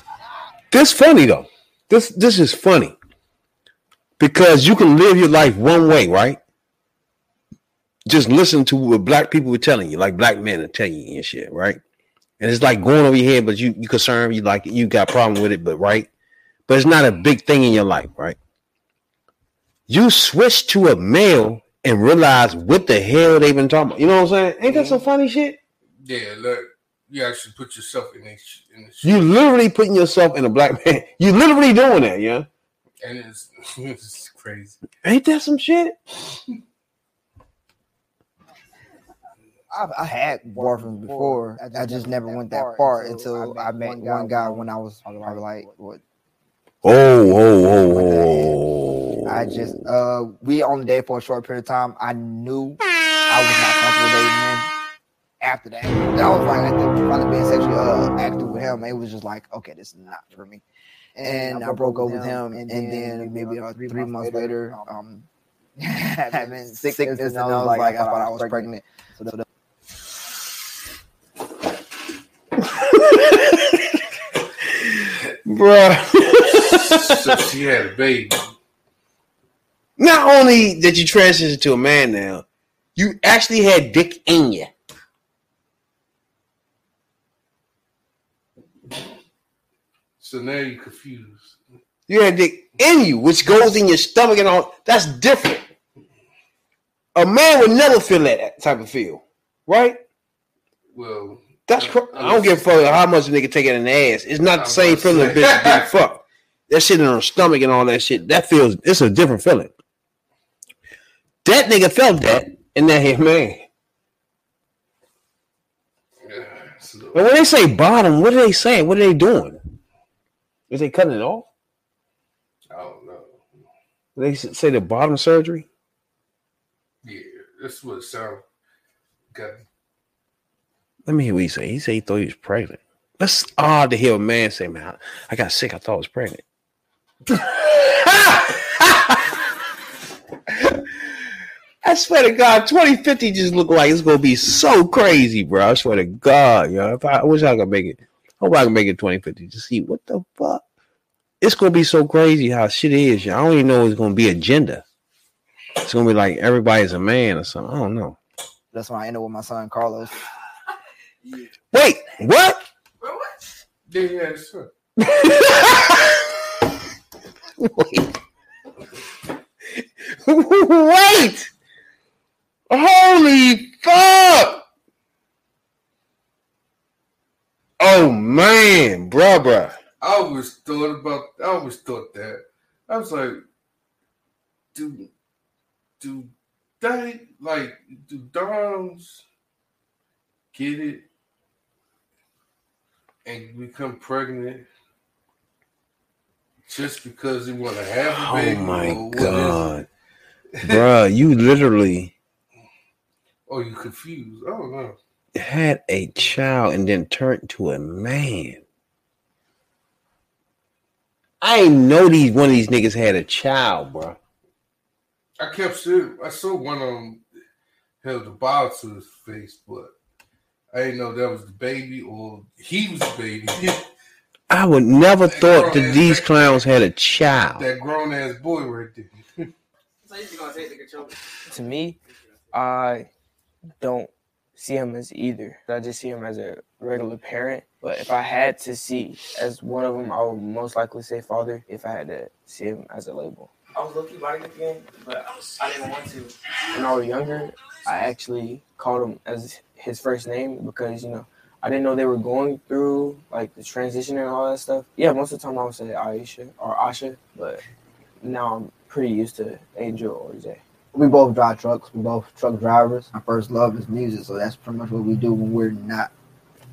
This funny though. This this is funny. Because you can live your life one way, right? Just listen to what black people are telling you, like black men are telling you and shit, right? And it's like going over your head, but you you concerned, you like you got problem with it, but right? But it's not a big thing in your life, right? You switch to a male and realize what the hell they've been talking about. You know what I'm saying? Ain't that some mm-hmm. funny shit? Yeah, look, you actually put yourself in this, in this You literally putting yourself in a black man. You literally doing that, yeah. and it's, it's crazy. Ain't that some shit? I've, I had boyfriends before. I, I just never went that far until I met one guy when I was probably like what Oh, oh, oh, oh. I just uh we on the date for a short period of time. I knew I was not comfortable dating him. After that, and I was like, I think finally being sexually uh, active with him, it was just like, okay, this is not for me. And I broke up with him, and then maybe uh, three, three months later, um, having sickness, and I was like, I thought I was pregnant. So the, Bruh. So she had a baby. Not only did you transition to a man now, you actually had dick in you. So now you're confused. You had dick in you, which goes in your stomach and all. That's different. A man would never feel that type of feel, right? Well, That's cr- I don't give a fuck how much a nigga take it in the ass. It's not the same feeling a bitch getting fucked. That shit in her stomach and all that shit. That feels it's a different feeling. That nigga felt that in that hit man. Yeah, it's a little- But when they say bottom, what are they saying? What are they doing? Is they cutting it off? I don't know. They say the bottom surgery. Yeah, that's what it sounds. Got Let me hear what he say. He said he thought he was pregnant. That's odd to hear a man say, "Man, I got sick. I thought I was pregnant." I swear to God, 2050 just look like it's gonna be so crazy, bro. I swear to God, yo. If I, I wish I could make it. Hope I can make it 2050 to see what the fuck. It's gonna be so crazy how shit is. I don't even know it's gonna be a gender. It's gonna be like everybody's a man or something. I don't know. That's when I ended up with my son Carlos. Wait, what? yeah, yeah, sure. Wait. Wait. Holy fuck. Oh man, bruh, bruh. I always thought about. I always thought that. I was like, do, do they like do Doms get it and become pregnant just because they want to have a oh baby? Oh my or what is it? god. Bruh, you literally Oh, you confused? I don't know. Had a child and then turned to a man. I ain't know these one of these niggas had a child, bro. I kept seeing. I saw one of them held the bottle to his face, but I didn't know that was the baby or he was the baby. I would never thought that these clowns had a child. that grown ass boy right there. To me, I don't see him as either. I just see him as a regular parent. But if I had to see as one of them, I would most likely say father. If I had to see him as a label, I was lucky about it again, but I didn't want to. When I was younger, I actually called him as his first name because you know I didn't know they were going through like the transition and all that stuff. Yeah, most of the time I would say Aisha or Asha, but now I'm pretty used to Angel or Zay. We both drive trucks. We both truck drivers. Our first love is music, so that's pretty much what we do when we're not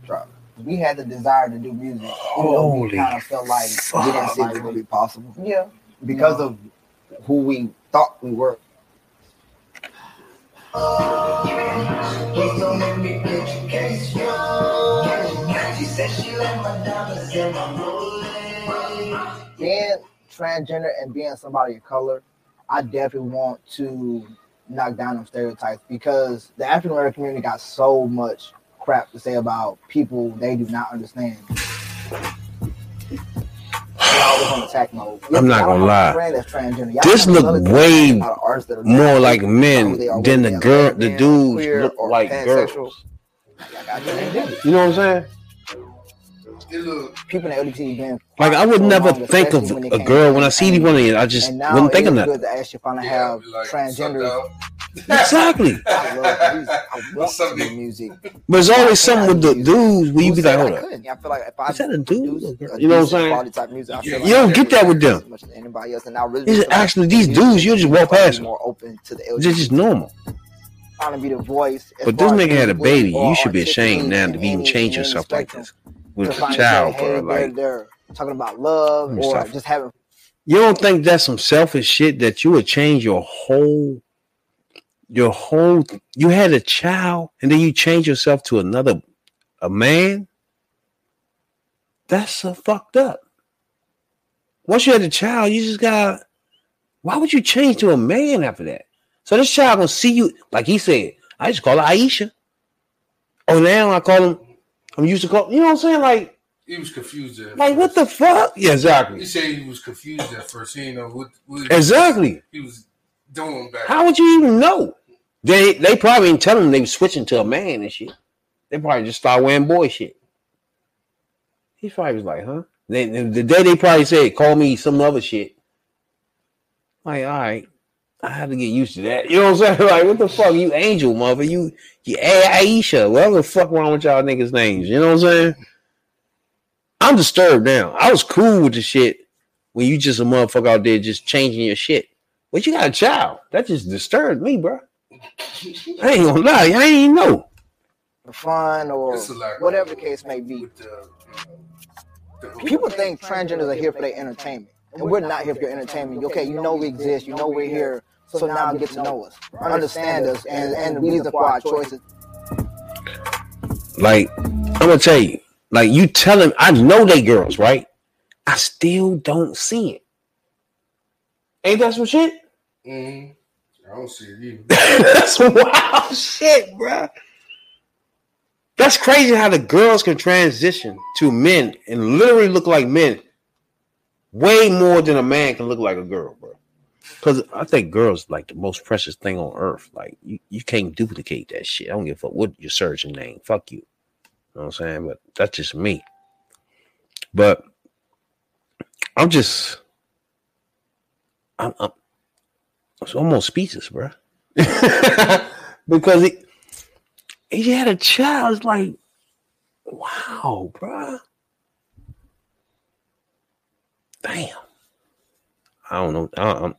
driving. We had the desire to do music, even though we kind of felt like we didn't see it would be possible Yeah. because of who we thought we were. being transgender and being somebody of color, I definitely want to knock down them stereotypes because the African American community got so much crap to say about people they do not understand. They're always on attack mode. I'm not gonna lie. friend that's transgender. Y'all This have look way thing about artists that are More like men than the girl, the dudes look like girls. Like, I just- You know what I'm saying? People in the LGBT been Like I would so never think of especially when it a girl when I see these entertainment. one of these. I just wouldn't think it of is nothing. good to actually finally yeah, have like, transgender. Exactly. I love music. I want to Something- music. But it's always something with the dudes where you Who be like, hold I up. I feel like if I Is that a dude? produce or a girl? a You know what I'm saying? quality type music, I feel You don't get that with them. as much as anybody else, and I really It's feel actually these dudes, you just walk past them. more open to the It's just normal. trying to be the voice. as But this nigga had a baby. You should be ashamed now to even change yourself like this with a child, say, hey, bro. Like they're talking about love or stop. just having you don't think that's some selfish shit that you would change your whole your whole you had a child and then you change yourself to another a man? That's so fucked up. Once you had a child, you just got why would you change to a man after that? So this child gonna see you, like he said, I just call her Aisha. Oh, now I call him, I'm used to call, you know what I'm saying? Like, He was confused at like what the fuck? Yeah, exactly. He said he was confused at first. He didn't know what, what Exactly. he was doing back. How would you even know? They they probably didn't tell him they was switching to a man and shit. They probably just start wearing boy shit. He probably was like, huh? They, the, the day they probably said, call me some other shit. Like, all right. I had to get used to that. You know what I'm saying? Like, what the fuck, you angel, mother? You, you Aisha. Whatever the fuck wrong with y'all niggas' names? You know what I'm saying? I'm disturbed now. I was cool with the shit when you just a motherfucker out there just changing your shit. But you got a child. That just disturbed me, bro. I ain't gonna lie. I ain't even know. fun or It's a lot whatever the case may be. with the, uh, the People think transgenders are here for their entertainment, and we're not here for your entertainment. Okay, you know we exist, you know we're here, so now get to know us, understand us, and and the reason for our choices. Like, I'm gonna tell you, like you tell him, I know they girls, right? I still don't see it. Ain't that some shit? Mhm. I don't see it either. That's wild shit, bro. That's crazy how the girls can transition to men and literally look like men way more than a man can look like a girl, bro. Because I think girls like the most precious thing on earth. Like you, you can't duplicate that shit. I don't give a fuck what your surgeon name. Fuck you. Know what I'm saying? But that's just me. But I'm just I'm, I'm it's almost speechless, bro. because he he had a child. It's like, wow, bro. Damn. I don't know. I'm,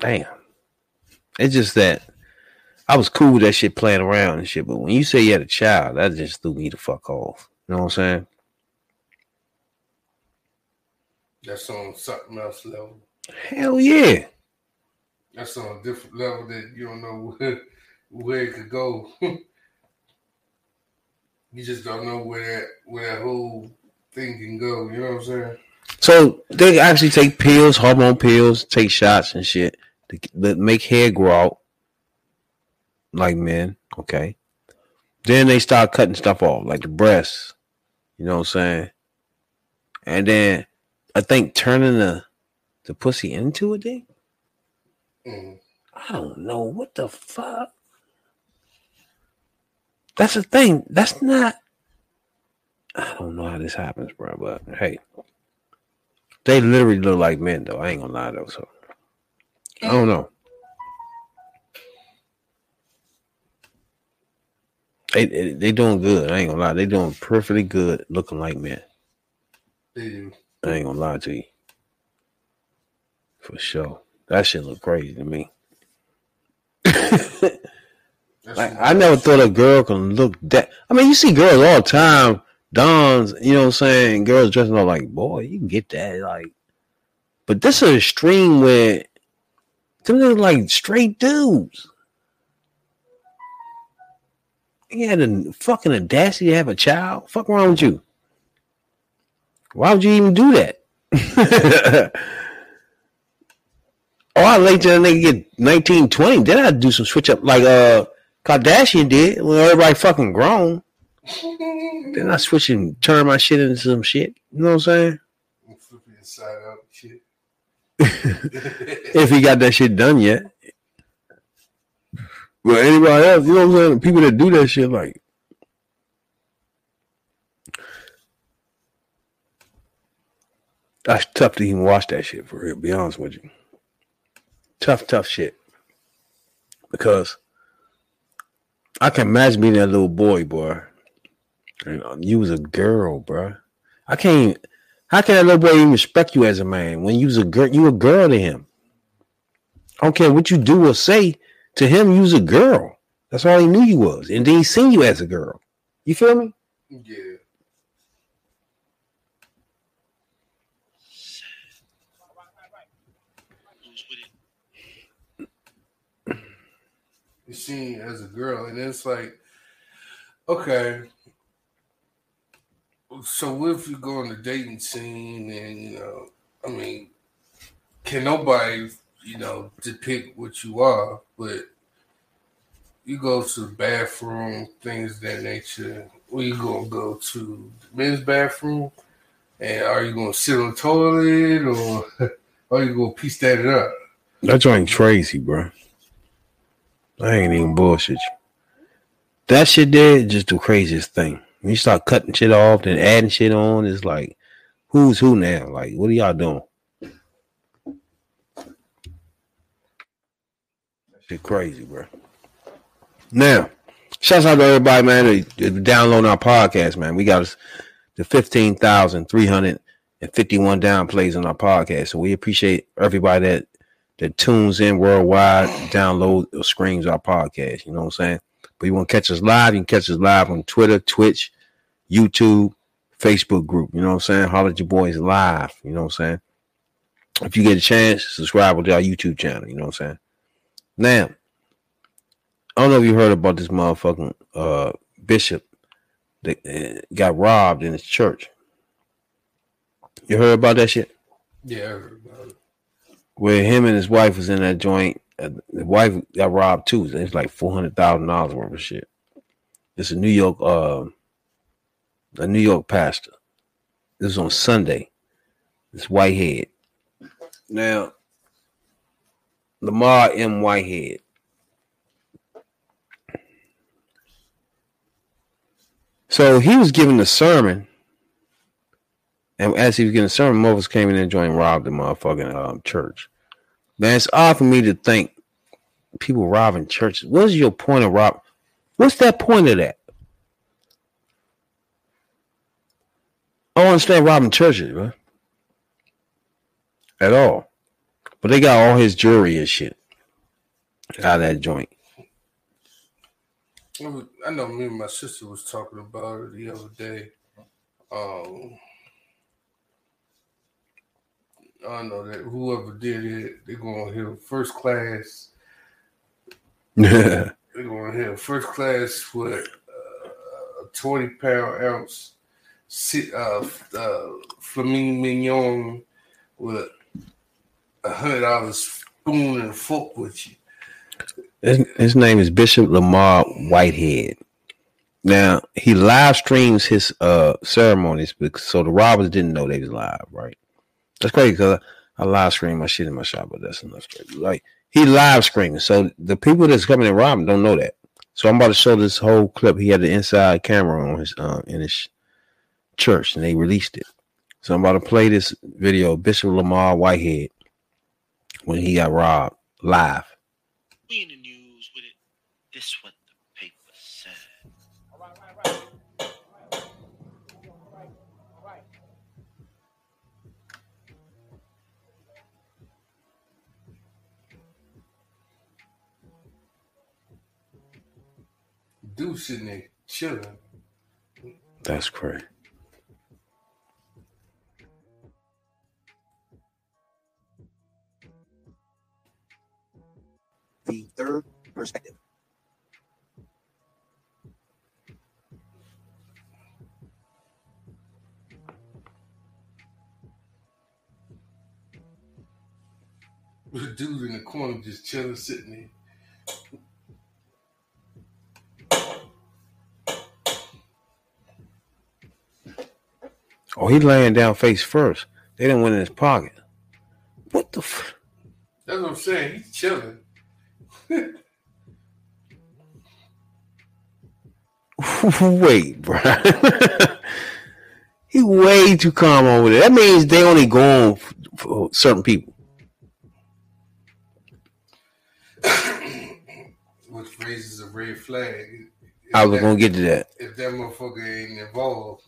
damn. It's just that I was cool with that shit playing around and shit, but when you say you had a child, that just threw me the fuck off. You know what I'm saying? That's on something else level. Hell yeah. That's on a different level that you don't know where, where it could go. you just don't know where that where that whole thing can go. You know what I'm saying? So they actually take pills, hormone pills, take shots and shit to, that make hair grow out like men. Okay. Then they start cutting stuff off, like the breasts. You know what I'm saying? And then I think turning the the pussy into a thing. Mhm. I don't know what the fuck. That's the thing. That's not. I don't know how this happens, bro. But hey, they literally look like men, though. I ain't gonna lie, though. So I don't know. They, they doing good. I ain't gonna lie. They doing perfectly good, looking like men. They do. I ain't gonna lie to you. For sure. That shit look crazy to me. Like I never thought a girl can look that. I mean, you see girls all the time, dons. You know what I'm saying? Girls dressing up like boy, you can get that. Like, but this is a stream where them like straight dudes. He had a fucking audacity to have a child. Fuck wrong with you? Why would you even do that? oh, I late till a nigga get 19, 20. Then I do some switch up like uh Kardashian did when everybody fucking grown. Then I switch and turn my shit into some shit. You know what I'm saying? flip it inside out and shit. If he got that shit done yet. But anybody else, you know what I'm saying? People that do that shit, like, that's tough to even watch that shit for real. Be honest with you, tough, tough shit. Because I can imagine being that little boy, boy. You, um, know, you was a girl, bro. I can't. How can that little boy even respect you as a man when you was a girl? You a girl to him. I don't care what you do or say to him. You was a girl. That's all he knew you was, and then he seen you as a girl. You feel me? Yeah. You seen as a girl, and it's like, okay. So if you go on the dating scene and you know, I mean, can nobody, you know, depict what you are, but you go to the bathroom, things of that nature. Where you gonna go to the men's bathroom? And are you gonna sit on the toilet or are you gonna piece that up? That joint crazy, bro. I ain't even bullshit you. That shit there is just the craziest thing. When you start cutting shit off and adding shit on, it's like, who's who now? Like, what are y'all doing? Shit crazy, bro. Now, shouts out to everybody, man, downloading our podcast, man. We got us the 15,351 down plays on our podcast. So we appreciate everybody that that tunes in worldwide, download or screens our podcast. You know what I'm saying? But you want to catch us live, you can catch us live on Twitter, Twitch, YouTube, Facebook group. You know what I'm saying? Holler at your boys live. You know what I'm saying? If you get a chance, subscribe to our YouTube channel. You know what I'm saying? Now, I don't know if you heard about this motherfucking uh, bishop that uh, got robbed in his church. You heard about that shit? Yeah, I heard about it. Where him and his wife was in that joint. Uh, the wife got robbed too. It's like four hundred thousand dollars worth of shit. It's a New York, uh, a New York pastor. This was on Sunday. It's Whitehead. Now, Lamar M. Whitehead. So he was giving the sermon, and as he was giving a sermon, Moses came in and joined robbed the motherfucking um, church. Man, it's odd for me to think people robbing churches. What's your point of rob? What's that point of that? I don't understand robbing churches, man. At all. But they got all his jewelry and shit out of that joint. I know me and my sister was talking about it the other day. Um, I know that whoever did it, they're gonna hit first class. They're gonna hit first class with uh, a twenty pound ounce uh, uh, flamingo mignon with a hundred dollars spoon and fork with you. His, his name is Bishop Lamar Whitehead. Now he live streams his uh ceremonies because so the robbers didn't know they was live, right? That's crazy because I, live stream my shit in my shop, but that's enough crazy. Like he live streaming, so the people that's coming and robbing don't know that. So I'm about to show this whole clip. He had the inside camera on his uh, in his church, and they released it. So I'm about to play this video Bishop Lamar Whitehead when he got robbed live. We in the news with it. This what the paper said. Dude sitting there chilling. That's crazy. The third perspective. The dude in the corner just chilling, sitting there. Oh, he laying down face first. They didn't went in his pocket. What the? F- That's what I'm saying. He's chilling. Wait, bro. he way too calm over there. That means they only go on for certain people. Which raises a red flag. If I was that- gonna get to that. If that motherfucker ain't involved,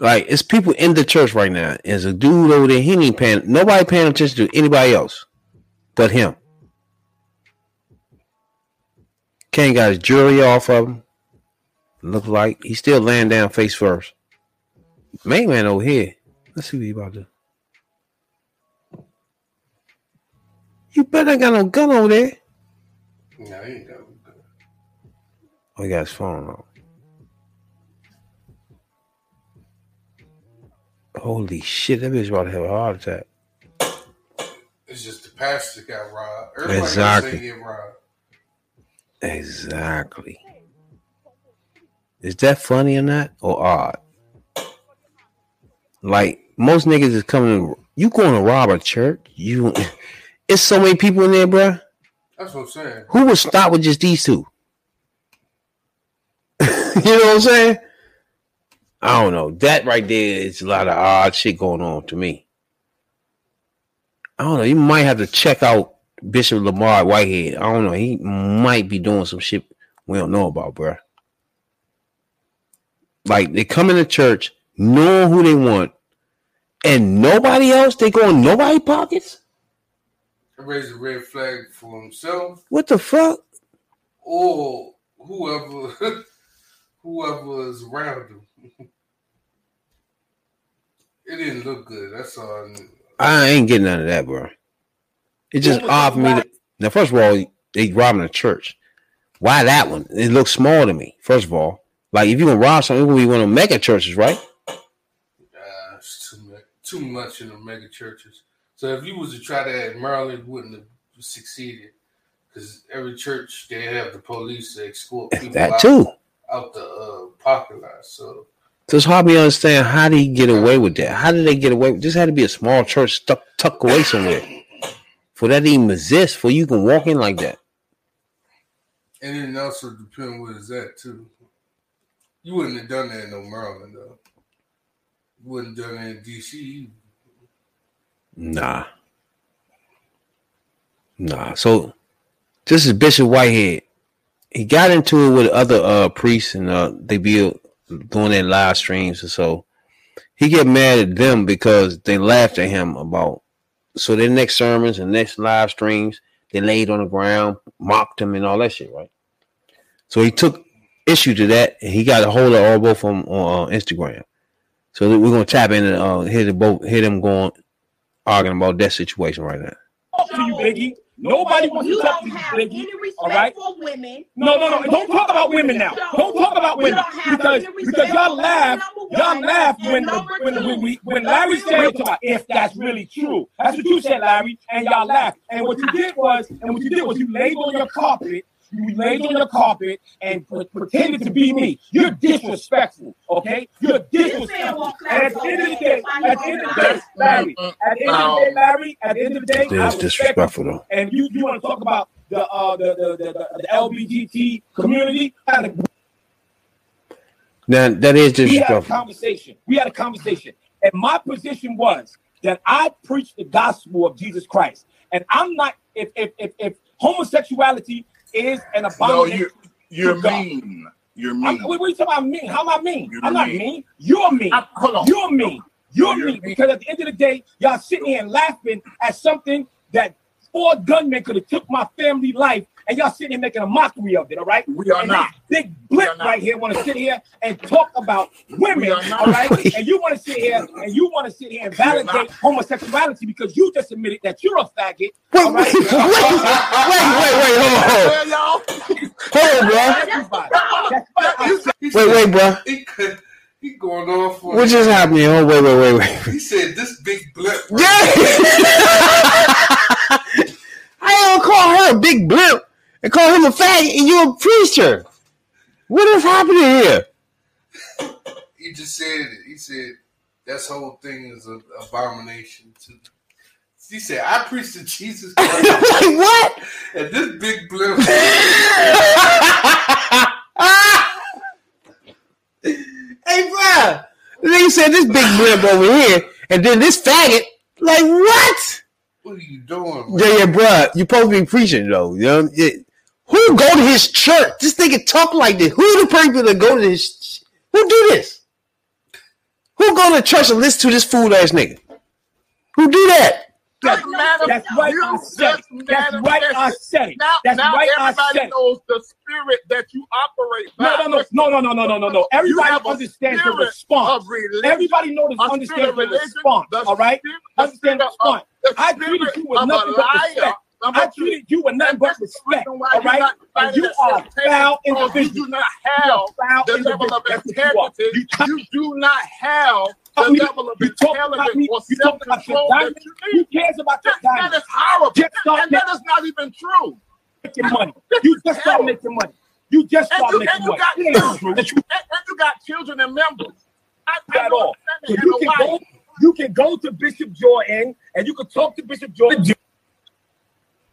Like, it's people in the church right now. There's a dude over there. He ain't paying. Nobody paying attention to anybody else, but him. Kane got his jewelry off of him. Look like he's still laying down face first. Main man over here. Let's see what he about to. You better ain't got no gun over there. no, he ain't got no gun. Oh, he got his phone on. Holy shit, that bitch about to have a heart attack. It's just the pastor got robbed. Everybody Exactly. get robbed. Exactly. Is that funny or not? Or odd? Like most niggas is coming. You going to rob a church? You, it's so many people in there, bruh. That's what I'm saying. Who would stop with just these two? you know what I'm saying? I don't know. That right there is a lot of odd shit going on to me. I don't know. You might have to check out Bishop Lamar Whitehead. I don't know. He might be doing some shit we don't know about, bro. Like they come into church knowing who they want, and nobody else. They go in nobody pockets. Raise a red flag for himself What the fuck? or whoever whoever is around him. it didn't look good. That's all. I. I ain't getting none of that, bro. It just odd for me. To, now, first of all, they robbing a church. Why that one? It looks small to me. First of all, like if you gonna rob something, it would be one of the mega churches, right? Uh, too much, too much in the mega churches. So if you was to try that in Maryland, wouldn't have succeeded because every church they have the police to escort people That out, too. out the uh, parking lot. So So it's hard to understand how did he get away with that? How did they get away? This had to be a small church stuck tucked away somewhere for that even exist. For you can walk in like that. and then also depend what is that too. You wouldn't have done that in no Maryland though. You wouldn't have done that in DC. Nah. Nah. So this is Bishop Whitehead. He got into it with other uh priests and uh they be doing their live streams and so he get mad at them because they laughed at him about so their next sermons and next live streams they laid on the ground, mocked him and all that shit, right? So he took issue to that and he got a hold of all both of them on uh, Instagram. So we're gonna tap in and uh, hear the both hear them going arguing about that situation right now. to you, Biggie. Nobody wants You to talk to you, have Biggie. any All right? women. No, no, no. Don't talk about women now. Don't talk about women because because y'all laugh. Y'all laugh when when when we when Larry said about if that's really true. That's what you said, Larry, and y'all laughed. And what you did was, and what you did was you laid on your carpet. You laid on the carpet and pre- pretended to be me. You're disrespectful, okay? You're disrespectful. And at the end of the day, at the end of the day, Larry, at the end of the day, Larry, at the end of the day, I That's disrespectful though. and you, you want to talk about the uh the the, the, the, the LGBT community. We had, a, Now that is disrespectful. we had a conversation. We had a conversation, and my position was that I preach the gospel of Jesus Christ, and I'm not if if if, if homosexuality is an No, abomination. you you're God. mean. You're I'm, mean. what, what are you talking about? Mean? How am I mean? You're I'm not mean. mean. You're mean. I- hold on. You're mean. You're You're mean mean. because at the end of the day, y'all sitting here laughing at something that four gunmen could have took my family life, and y'all sitting here making a mockery of it. All right. We are and not. This big blip not. right here want to sit here and talk about women. We are not. All right. and you want to sit here and you want to sit here and validate homosexuality because you just admitted that you're a faggot. Wait, all wait, right? wait, wait, wait, wait, hold on, Yeah, y'all. hold on, bro. Everybody. That's why I said- He Wait, wait, bro. He going off for. What just happened? Oh, wait, wait, wait, wait. He said this big blip. Yeah. I don't call her a big blimp and call him a faggot, and you're a preacher. What is happening here? He just said it. He said that's whole thing is an abomination to. He said, "I preach to Jesus Christ, like what? and this big blip." Hey, bro. The nigga said this big blimp over here, and then this faggot. Like what? What are you doing? Man? Yeah, yeah, bro. You supposed to be preaching though. You know, It- who go to his church? This nigga talk like this. Who the people that go to his? Who do this? Who go to church and listen to this fool ass nigga? Who do that? That's, Madam, that's right. I said That's right. I manifested. said. Now, That's now right. I everybody said knows the spirit that you operate by. No, no, no, no, no, no, no, no, no, no. Everybody understands the response. religion, Everybody knows understands the religion, response. the All right, understand the response. the I spirit treated you with nothing but liar. respect. I you- treated you with nothing but respect. All right, and you are foul individual. You do not have the level of you integrity. You You do not have the level of you intelligence or You talk about your self-control that diamond. you Who cares about your That, that diamond? is horrible. And that is not even true. making money. You just start making money. You just start you, making and you money. got ain't true. children. And, you got children and members. I, I all. You can go, you can go to Bishop Jordan and you can talk to Bishop Jordan.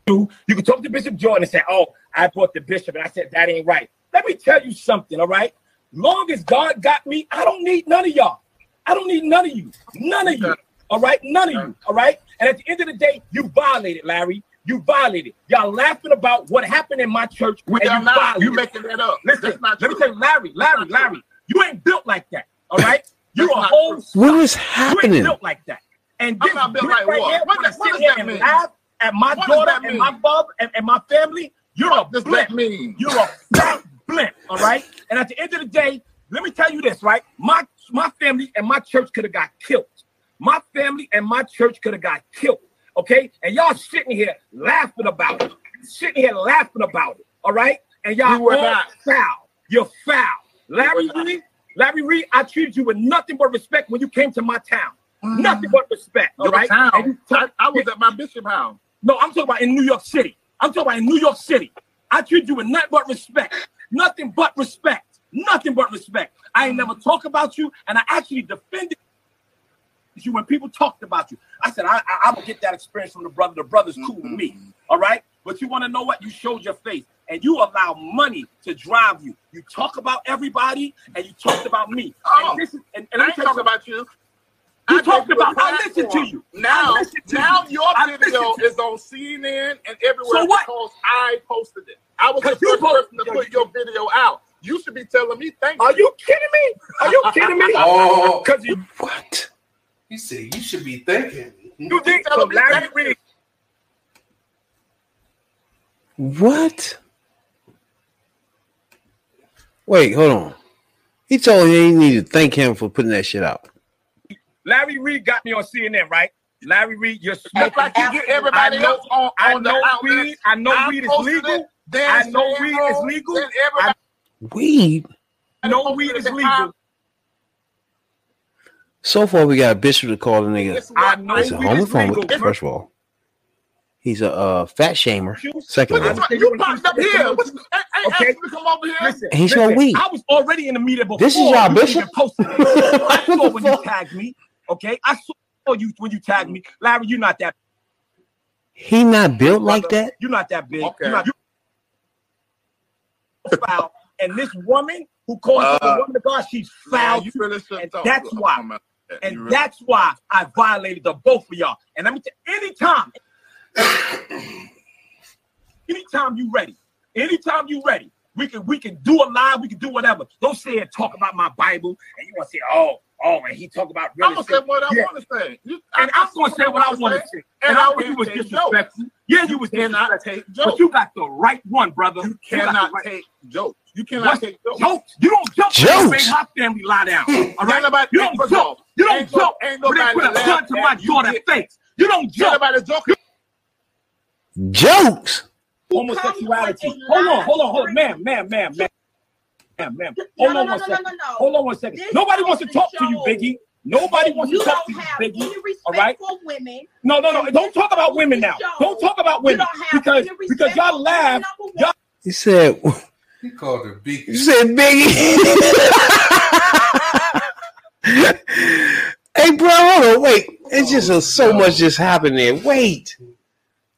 You you can talk to Bishop Jordan and say, "Oh, I brought the bishop," and I said that ain't right. Let me tell you something, all right? Long as God got me, I don't need none of y'all. I don't need none of you. None of you. All right, none of you. All right. And at the end of the day, you violated, Larry. You violated. Y'all laughing about what happened in my church. We and are you not. violated. You making that up. Listen, That's not let me true. tell you, Larry, Larry, Larry, you ain't built like that. All right, you That's a whole. true. What is You happening? ain't built like that. And I'm this not built like right what? here, What wanna what does that mean? laugh at my What daughter and my bub and, and my family. You're What a does blimp. that mean? You're a blimp. All right. And at the end of the day, let me tell you this, right? My my family and my church could have got killed. My family and my church could have got killed. Okay. And y'all sitting here laughing about it. Sitting here laughing about it. All right. And y'all were all foul. You're foul. Larry. Reid, Larry Reid, I treated you with nothing but respect when you came to my town. Nothing mm. but respect. All Your right. town. And you I, I was at my bishop house. No, I'm talking about in New York City. I'm talking about in New York City. I treat you with nothing but respect. Nothing but respect. Nothing but respect. I ain't never talk about you, and I actually defended you when people talked about you. I said, I, I, I will get that experience from the brother. The brother's cool with me. Mm-hmm. All right. But you want to know what? You showed your face and you allow money to drive you. You talk about everybody and you talked about me. Oh, and this is, and, And I ain't talking about you. You I talked gave you a about- I listened to you. Now, to now you. your video is on CNN and everywhere So what? because I posted it. I was the first post- person to put your video out. You should be telling me thank you. Are you. you kidding me? Are you kidding me? Oh, Because you, What? he said you should be thinking. you think so, telling me Larry thank. Reid. What? Wait, hold on. He told you he needed to thank him for putting that shit out. Larry Reid got me on CNN, right? Larry Reid, you're It's smoking. like you get everybody I know- else on, I on the know outlet. weed. I know I weed is legal. it, I know Sam weed is legal. then Weed. I know weed is legal. So far, we got a bishop to call the nigga. I know He's a weed is legal. homophobic. First of all, he's a uh, fat shamer. Second of all, You popped up here. What Hey, hey, Okay. to come over here. Listen, And he listen, smoked weed. I was already in the media before. This is y'all you bishop? even posted. I saw when you tagged me. Okay, I saw you when you tagged me, Larry. You're not that. he not built like that. You're not that big. Okay. You're not, you're foul. And this woman who calls herself Uh, a woman of God, she's Man, foul you too. And that's why. And really- that's why I violated the both of y'all. And let me tell anytime, anytime you ready, anytime you ready, we can we can do a live, we can do whatever. Don't say and talk about my Bible, and you want to say, oh, oh, and he talk about real I'm gonna say estate. what I Yeah. want to say. You, And I'm gonna say what I want to say. And I know you was disrespectful. Yeah, you was cannot disrespectful. take But you got the right one, brother. You got the cannot right- take jokes. You cannot What? take jokes. jokes. You don't joke. Jokes? You make my family lie down. All Ain't nobody- You don't no- joke. You don't ain't no- joke. ain't nobody put a gun to my you daughter's get- face. You don't Ain't joke. nobody joking. Jokes. Homosexuality. Hold on, hold on, hold on, ma'am, ma'am, ma'am, ma'am. Ma'am, ma'am. Hold No, on no, one no, second. no, no, no. Hold on one second. This Nobody wants to talk to to you, Biggie. Nobody wants to talk to you, Biggie. any All right? women. No, no, no. Don't talk about women now. Don't talk about women because because y'all laugh. women, number one. He said. He called her Biggie. He said Biggie. hey, bro, hold on, wait. It's just a, so much just happened there. Wait.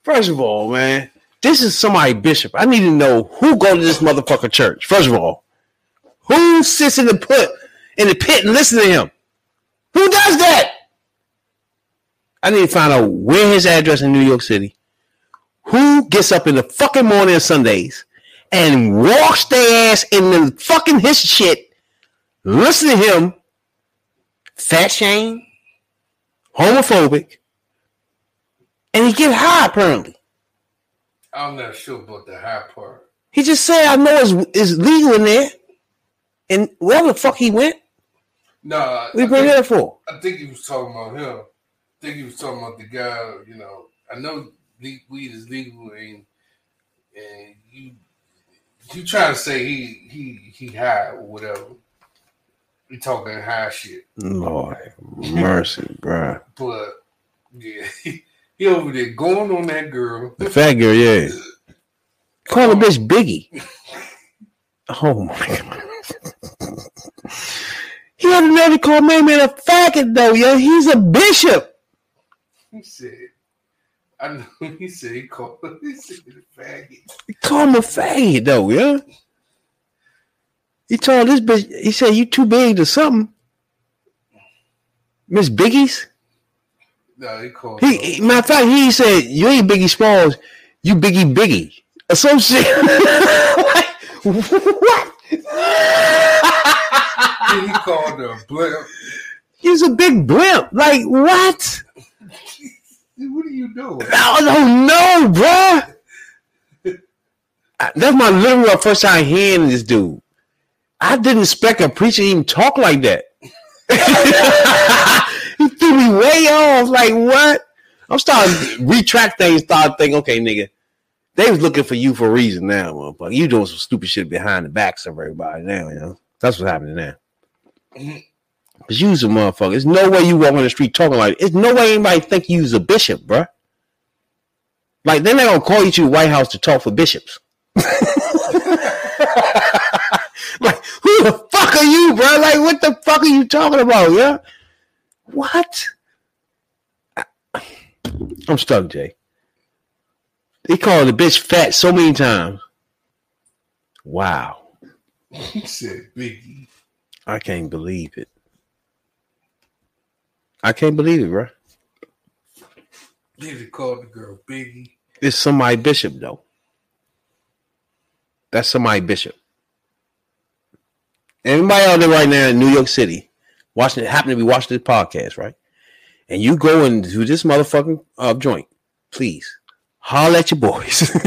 First of all, man, this is somebody bishop. I need to know who go to this motherfucker church. First of all, who sits in the put in the pit and listens to him? Who does that? I need to find out where his address in New York City. Who gets up in the fucking morning on Sundays and walks their ass in the fucking his shit, listen to him, fat shame, homophobic, and he get high apparently. I'm not sure about the high part. He just said, I know it's, it's legal in there. And wherever the fuck he went, No, I, we bring think, it for. I think he was talking about him. I think he was talking about the guy. You know, I know weed is legal, and and you you trying to say he he he high or whatever. We talking high shit, Lord mercy, bruh. but yeah, he, he over there going on that girl. The fat girl, yeah. Call the bitch Biggie. Oh my god. He had a nerve to call my man a faggot though, yo. He's a bishop. He said, I know. He said he called. He said the faggot. Call him a faggot though, yeah. He told this bitch, he said, You too big to something. Miss Biggie's? No, he called. He, he- matter of fact, he said, "You ain't Biggie Smalls, you Biggie Biggie." Or some shit. What? he called her a blimp. He's a big blimp. Like what? What are you doing? I don't know, bro. That's my literal first time hearing this dude. I didn't expect a preacher to even talk like that. he threw me way off. Like what? I'm starting to retract things. Start thinking, okay, nigga, they was looking for you for a reason now, motherfucker. You doing some stupid shit behind the backs of everybody now. You know that's what's happening now. Mm-hmm. Cause you's a motherfucker. There's no way you walk on the street talking like. There's no way anybody think you's a bishop, bruh. Like then they're not gonna call you to the White House to talk for bishops. like who the fuck are you, bro? Like what the fuck are you talking about, yeah? What? I'm stuck, Jay. They called the bitch fat so many times. Wow, He said Biggie. I can't believe it. I can't believe it, bro. He called the girl Biggie. It's somebody bishop though. That's somebody bishop. Everybody out there right now in New York City, watching it, happen to be watching this podcast, right? And you go into this motherfucking uh, joint, please holler at your boys.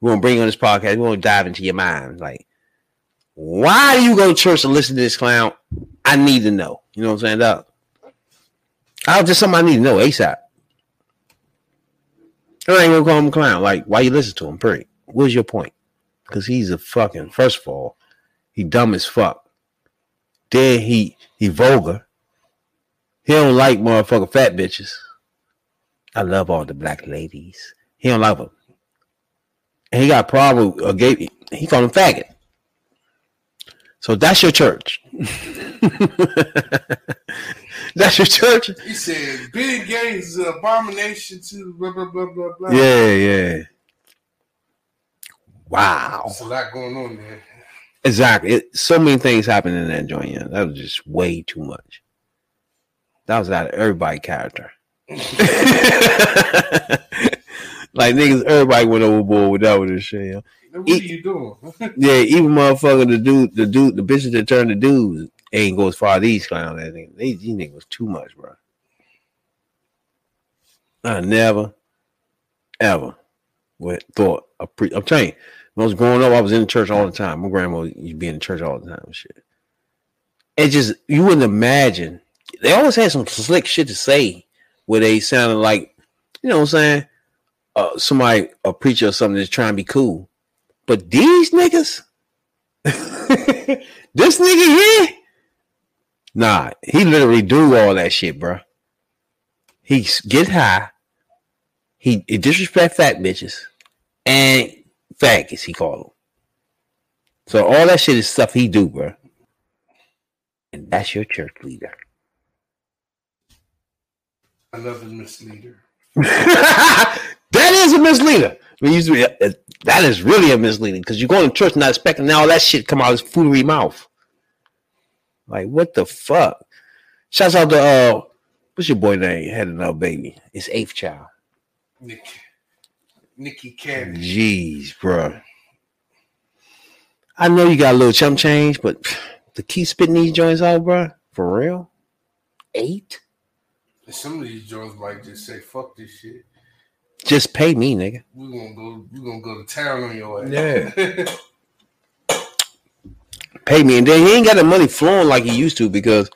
We're gonna bring you on this podcast. We're gonna dive into your mind. Like, why do you go to church to listen to this clown? I need to know. You know what I'm saying? Dog? I just something I need to know ASAP. I ain't gonna call him a clown. Like, why you listen to him? Period. What's your point? Because he's a fucking. First of all, he dumb as fuck. Then he he vulgar. He don't like motherfucking fat bitches. I love all the black ladies. He don't like him. And he got a problem. with uh, A gay. He called him faggot. So that's your church. that's your church. He said "Being gay is an abomination to blah blah blah blah blah. Yeah, yeah. Wow. There's a lot going on there. Exactly. It, so many things happened in that joint. Yeah. That was just way too much. That was out of everybody character. like niggas, everybody went overboard with that with this shit. Yeah. What are you doing? yeah, even motherfucker, the dude, the dude, the bitches that turn the dudes ain't go as far as these clowns. I think these, these niggas was too much, bro. I never, ever would thought a pre- I'm telling you, when I was growing up, I was in the church all the time. My grandma used to be in the church all the time shit. It just you wouldn't imagine. They always had some slick shit to say where they sounded like, you know what I'm saying? Uh, somebody, a preacher or something that's trying to be cool. But these niggas, this nigga here, nah, he literally do all that shit, bro. He get high, he, he disrespect fat bitches, and faggots, he call them. So all that shit is stuff he do, bro. And that's your church leader. Another misleader. that is a misleader. We used to be, uh, that is really a misleading because you go to church not expecting all that shit come out of his foolery mouth. Like what the fuck? Shouts out to uh, what's your boy name? Had another baby. It's eighth child. Nick, Nikki Cannon. Jeez, bro. I know you got a little chump change, but to keep spitting these joints out, bro, for real, eight. And some of these joints might just say, "Fuck this shit." Just pay me, nigga. We gonna go. We gonna go to town on your ass. Yeah. Pay me, and then he ain't got the money flowing like he used to because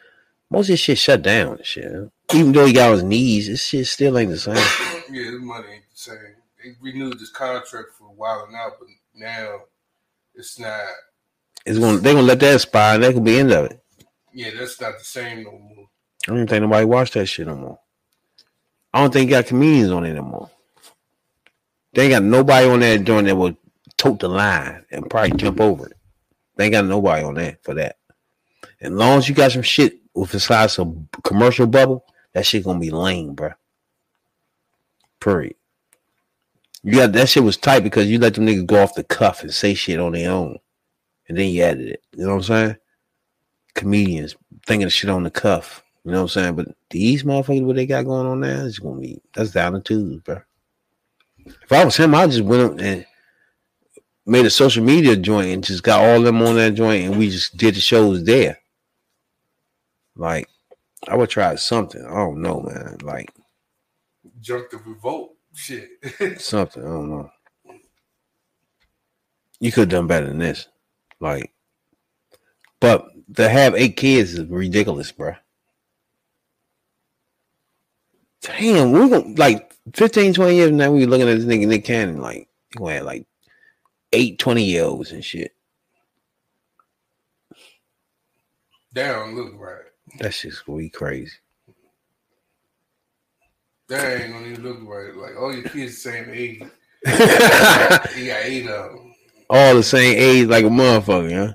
most of his shit shut down. and Shit, even though he got his knees, this shit still ain't the same. yeah, this money ain't the same. They renewed this contract for a while now, but now it's not. It's gonna they gonna let that expire. and That could be the end of it. Yeah, that's not the same no more. I don't think nobody watch that shit no more. I don't think got comedians on it no more. They ain't got nobody on that joint that will tote the line and probably jump over it. They ain't got nobody on that for that. As long as you got some shit with the size of commercial bubble, that shit gonna be lame, bro. Period. You got that shit was tight because you let them niggas go off the cuff and say shit on their own, and then you added it. You know what I'm saying? Comedians thinking shit on the cuff. You know what I'm saying? But these motherfuckers, what they got going on now, is gonna be that's down to twos, bro. If I was him, I just went up and made a social media joint and just got all them on that joint, and we just did the shows there. Like, I would try something. I don't know, man. Like Jump the revolt. Shit. something. I don't know. You could have done better than this. Like, but to have eight kids is ridiculous, bro. Damn, we're gonna like 15, 20 years now. We looking at this nigga Nick Cannon, like, he gonna have like eight 20 year olds and shit. Down, look right. That's just we crazy. That ain't gonna even look right. Like all your kids the same age. you got eight of them, All the same age, like a motherfucker, huh?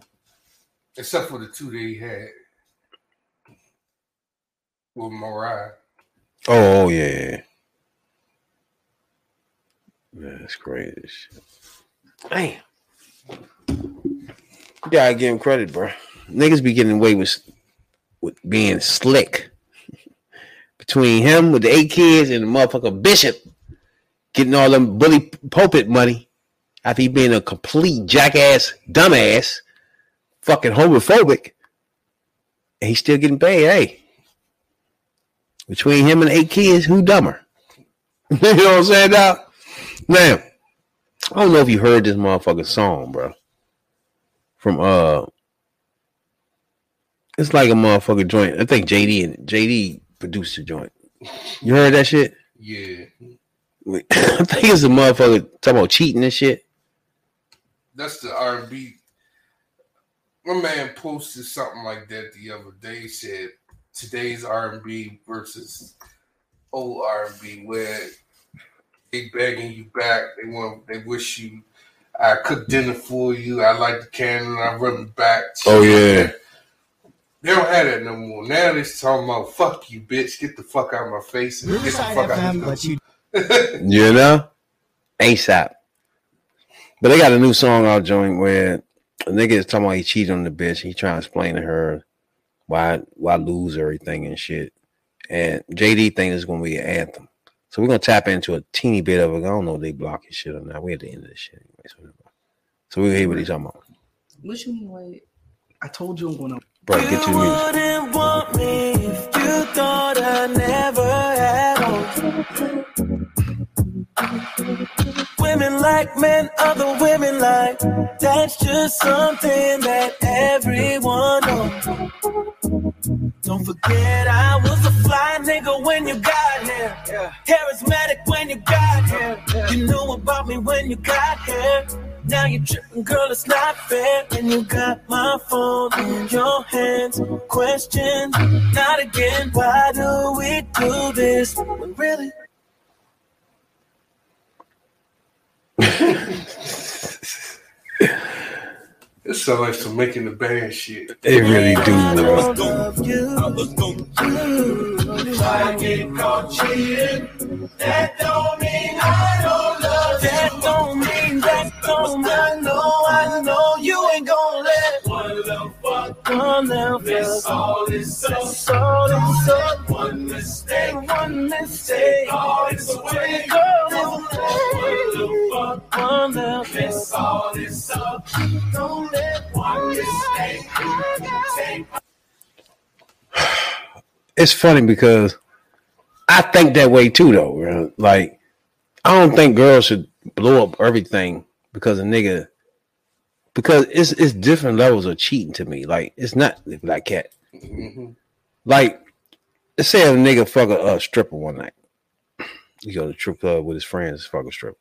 except for the two that he had with Mariah. Oh, oh yeah, yeah. Yeah, that's crazy. Damn. You gotta give him credit, bro. Niggas be getting away with with being slick. Between him with the eight kids and the motherfucker Bishop getting all them bully pulpit money after he being a complete jackass, dumbass, fucking homophobic, and he's still getting paid. Hey, between him and eight kids, who dumber? you know what I'm saying, dog? Now, I don't know if you heard this motherfucking song, bro. From uh, it's like a motherfucking joint. I think JD and JD produced the joint. You heard that shit? Yeah, I think it's a motherfucker talking about cheating and shit. that's the R and B. My man posted something like that the other day. Said today's R and B versus old R and B, where they begging you back. They want. They wish you. I cook dinner for you. I like the cannon. I run it back. Oh, yeah. They don't have that no more. Now they're talking about fuck you, bitch. Get the fuck out of my face and get the fuck out of but you You know? ASAP. But they got a new song out joint where a nigga is talking about he cheated on the bitch. He trying to explain to her why why lose everything and shit. And JD think it's gonna be an anthem. So we're gonna tap into a teeny bit of it. I don't know if they blocking shit or not. We at the end of this shit anyway. So, so we'll hear what he's talking about. What you mean, wait? I told you I'm gonna. Bro, get to the music. wouldn't want me if you thought I never had on. Women like men, other women like. That's just something that everyone knows. Don't forget I was a fly nigga when you got here. Charismatic when you got here. You knew about me when you got here. Now you're tripping, girl, it's not fair. And you got my phone in your hands. Question, not again. Why do we do this when really? It sounds like some making the band shit. They really do, bro. love you. I get caught cheating. That don't mean I don't love you. That don't mean that don't mean I know, I know you ain't gonna let One little fuck. one little That's all it's up. That's all it's up. One mistake. One mistake. All it's away. Girl, One it's little fuck. one little That's fuck. all it's up. Don't let One mistake. Take it's funny because I think that way too, though. bro. Like, I don't think girls should blow up everything because a nigga, because it's it's different levels of cheating to me. Like, it's not the black cat. Mhm. Like, let's say a nigga fuck a, a stripper one night. He go to the strip club with his friends, fuck a stripper.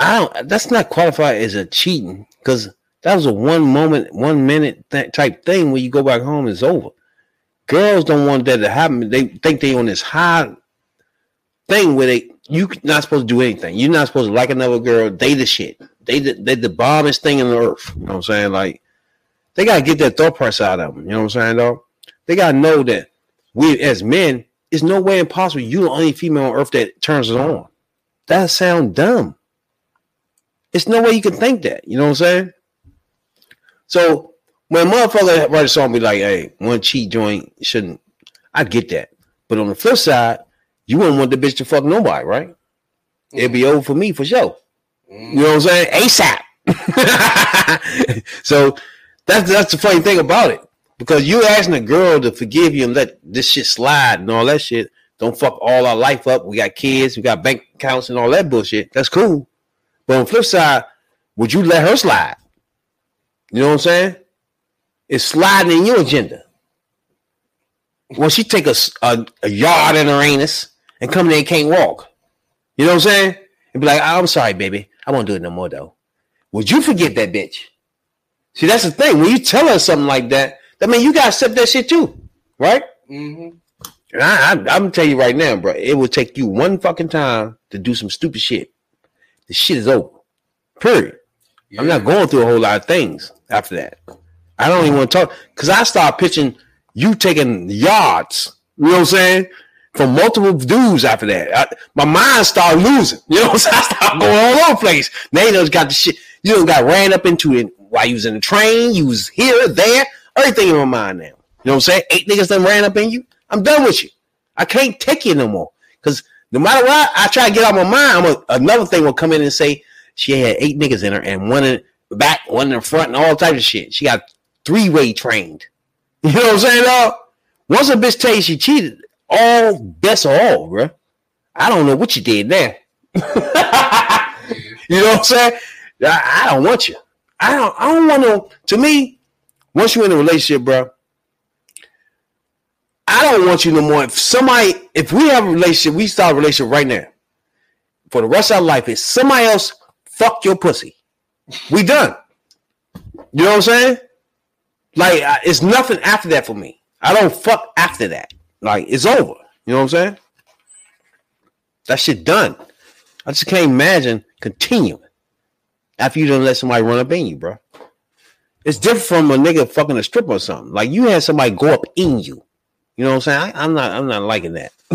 I don't. That's not qualified as a cheating because that was a one moment, one minute th- type thing. When you go back home, it's over. Girls don't want that to happen. They think they on this high thing where they you not supposed to do anything. You're not supposed to like another girl. They the shit. They the, they the bombest thing in the earth. You know what I'm saying? Like they gotta get that thought process out of them. You know what I'm saying, dog? They gotta know that we as men, it's no way impossible. You the only female on earth that turns it on. That sound dumb. It's no way you can think that. You know what I'm saying? So when a motherfucker write a song, be like, "Hey, one cheat joint shouldn't." I get that. But on the flip side, you wouldn't want the bitch to fuck nobody, right? It'd be mm-hmm. over for me for sure. Mm-hmm. You know what I'm saying? ASAP. so that's that's the funny thing about it. Because you asking a girl to forgive you and let this shit slide and all that shit. Don't fuck all our life up. We got kids, we got bank accounts and all that bullshit. That's cool. But on the flip side, would you let her slide? You know what I'm saying? It's sliding in your agenda. When she take a a yard in her anus and come there and can't walk. You know what I'm saying? And be like, I'm sorry, baby. I won't do it no more though. Would you forget that bitch? See, that's the thing. When you tell her something like that, that mean you gotta accept that shit too, right? Mm-hmm. And I, I, I'm gonna tell you right now, bro. It will take you one fucking time to do some stupid shit. The shit is over. Period. I'm not going through a whole lot of things after that. I don't even want to talk because I start pitching you taking yards. You know what I'm saying? From multiple dudes after that. I, my mind started losing. You know what I'm saying? I start going all over the place. Now you just got the shit. You done got ran up into it while you was in the train. You was here, there, everything in my mind now. You know what I'm saying? Eight niggas done ran up in you. I'm done with you. I can't take you no more. Because no matter what, I try to get out my mind. A, another thing will come in and say she had eight niggas in her and one in back, one in the front, and all types of shit. She got three way trained. You know what I'm saying, dog? Once a bitch tell you she cheated, all best of all, bro. I don't know what you did there. you know what I'm saying? I, I don't want you. I don't. I don't want to. To me, once you're in a relationship, bro, I don't want you no more. If somebody, if we have a relationship, we start a relationship right now. For the rest of our life, if somebody else fuck your pussy, we done. You know what I'm saying? Like it's nothing after that for me. I don't fuck after that. Like it's over. You know what I'm saying? That shit done. I just can't imagine continuing after you don't let somebody run up in you, bro. It's different from a nigga fucking a stripper or something. Like you had somebody go up in you. You know what I'm saying? I, I'm not. I'm not liking that.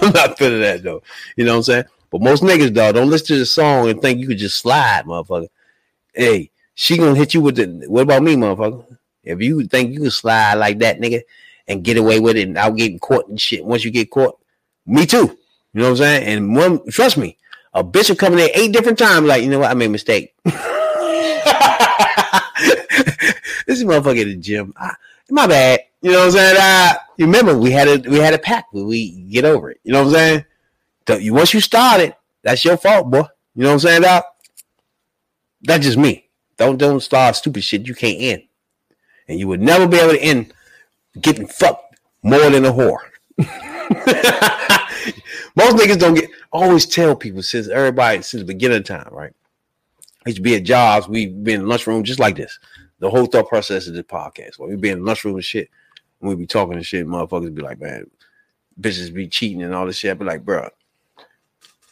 I'm not feeling that though. You know what I'm saying? But most niggas, dog, don't listen to the song and think you could just slide, motherfucker. Hey, she gonna hit you with the. What about me, motherfucker? If you think you can slide like that, nigga, and get away with it, and getting caught and shit. Once you get caught, me too. You know what I'm saying? And one, trust me, a bitch will come in there eight different times. Like, you know what? I made a mistake. this is motherfucker at the gym. Ah, my bad. You know what I'm saying? Uh, remember we had a we had a pact where we get over it. You know what I'm saying? So you once you started, that's your fault, boy. You know what I'm saying, Doc? That's just me. Don't don't start stupid shit you can't end. And you would never be able to end getting fucked more than a whore. Most niggas don't get always tell people since everybody since the beginning of time, right? I used to be at jobs, we've been in lunchroom just like this. The whole thought process of this podcast. When we be in the lunchroom and shit, we be talking and shit, motherfuckers be like, man, bitches be cheating and all this shit. I be like, bro,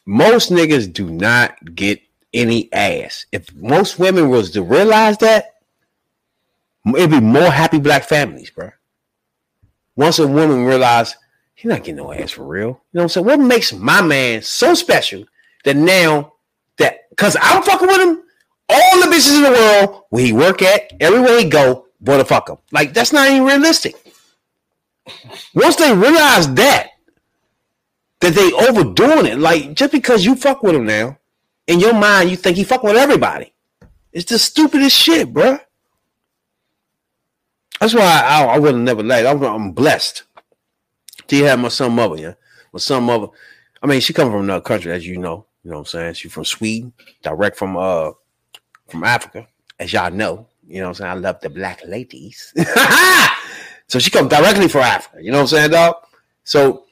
most niggas do not get any ass. If most women was to realize that, it'd be more happy black families, bro. Once a woman realize he's not getting no ass for real, you know what I'm saying? What makes my man so special that now that because I'm fucking with him, all the bitches in the world where he work at, everywhere he go, boy to fuck him. Like that's not even realistic. Once they realize that, that they overdoing it, like just because you fuck with him now, in your mind you think he fuck with everybody. It's the stupidest shit, bro. That's why I, I, would have never let. I'm, I'm blessed to have my son mother. Yeah, my son mother. I mean, she come from another country, as you know. You know what I'm saying? She from Sweden, direct from uh from Africa, as y'all know. You know what I'm saying? I love the black ladies. so she come directly from Africa. You know what I'm saying, dog? So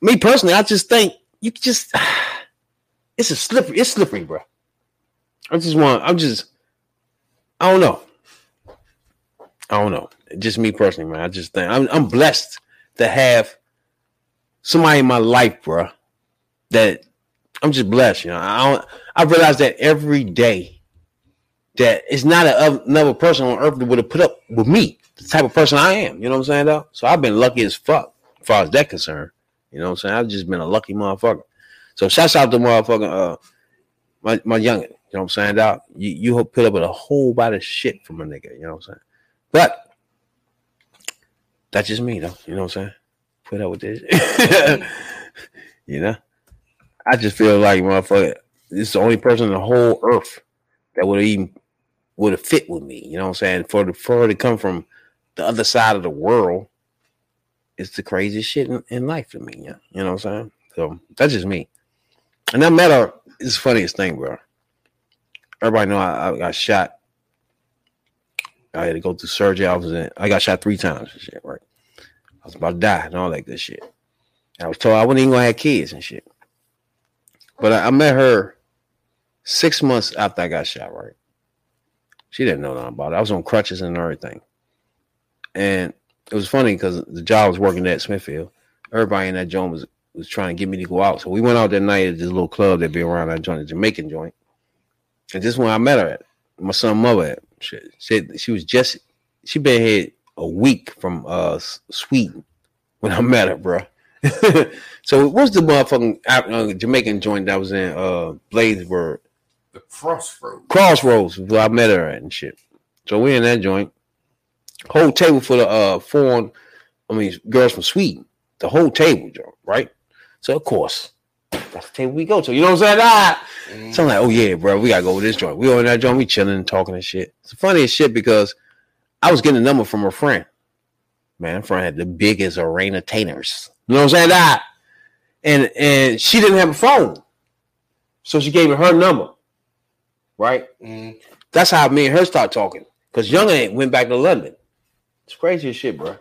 me personally, I just think you just it's a slippery, it's slippery, bro. I just want, I'm just, I don't know. I don't know. Just me personally, man. I just think I'm, I'm blessed to have somebody in my life, bro. That I'm just blessed. You know, I don't, I realize that every day that it's not a, another person on earth that would have put up with me, the type of person I am. You know what I'm saying, though? So I've been lucky as fuck, as far as that concerned. You know what I'm saying? I've just been a lucky motherfucker. So shouts out to motherfucking uh my my youngin. You know what I'm saying, dog? You you put up with a whole lot of shit from a nigga. You know what I'm saying? But that's just me though. You know what I'm saying? Put up with this. you know? I just feel like motherfucker, this is the only person in the whole earth that would even would have fit with me. You know what I'm saying? For the for her to come from the other side of the world, it's the craziest shit in, in life to me. Yeah. You know what I'm saying? So that's just me. And that met her is the funniest thing, bro. Everybody know I, I got shot. I had to go through surgery. I was in, I got shot three times and shit, right? I was about to die and all that good shit. And I was told I wasn't even gonna have kids and shit. But I, I met her six months after I got shot, right? She didn't know nothing about it. I was on crutches and everything. And it was funny because the job was working at Smithfield. Everybody in that joint was was trying to get me to go out. So we went out that night at this little club that be around that joint, the Jamaican joint. And this is when I met her at my son mother at. She said she was just she been here a week from uh Sweden when I met her, bro. so what's the motherfucking uh, Jamaican joint that was in uh Bladensburg? The crossroads. Crossroads, I met her at and shit. So we in that joint. Whole table full of uh foreign, I mean girls from Sweden. The whole table, Joe, right? So of course, that's the table we go to. You know what I'm saying? Ah! So I'm like, oh yeah, bro, we gotta go with this joint. We on that joint, we chilling and talking and shit. It's funny as shit because I was getting a number from her friend. Man, friend had the biggest arena tainers. You know what I'm saying? Ah! And and she didn't have a phone. So she gave me her number. Right? Mm-hmm. That's how me and her start talking. Because Young ain't went back to London. It's crazy as shit, bro.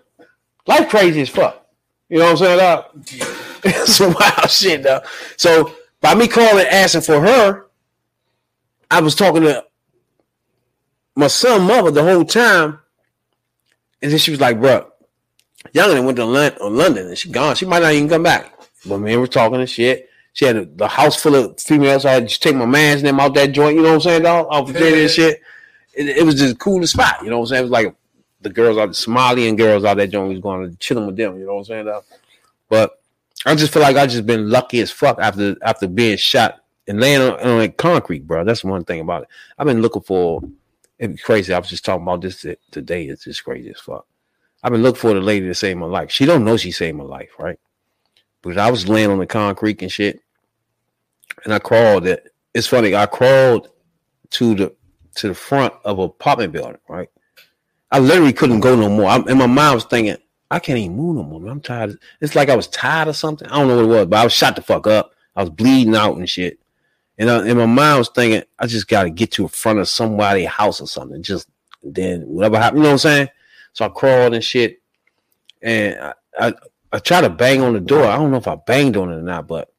Life crazy as fuck. You know what I'm saying? dog? it's some wild shit, though. So by me calling asking for her, I was talking to my son mother the whole time. And then she was like, bro, Young went to uh, London and she gone. She might not even come back. But me and we're talking and shit. She had a, the house full of females. I had to take my man's name out that joint. You know what I'm saying, dog? Off the and shit. It, it was just the coolest spot. You know what I'm saying? It was like the girls out, the Somalian girls out that joint was going to chilling with them. You know what I'm saying, dog? But I just feel like I just been lucky as fuck after after being shot and laying on, on like concrete, bro. That's one thing about it. I've been looking for. It's crazy. I was just talking about this today. It's just crazy as fuck. I've been looking for the lady to save my life. She don't know she saved my life, right? But I was laying on the concrete and shit, and I crawled. It. It's funny. I crawled to the to the front of an apartment building, right? I literally couldn't go no more. I'm, and my mind was thinking, I can't even move no more. I'm tired. It's like I was tired or something. I don't know what it was, but I was shot the fuck up. I was bleeding out and shit. And uh, in my mind was thinking, I just got to get to the front of somebody's house or something. Just then whatever happened, you know what I'm saying? So I crawled and shit. And I, I, I tried to bang on the door. I don't know if I banged on it or not, but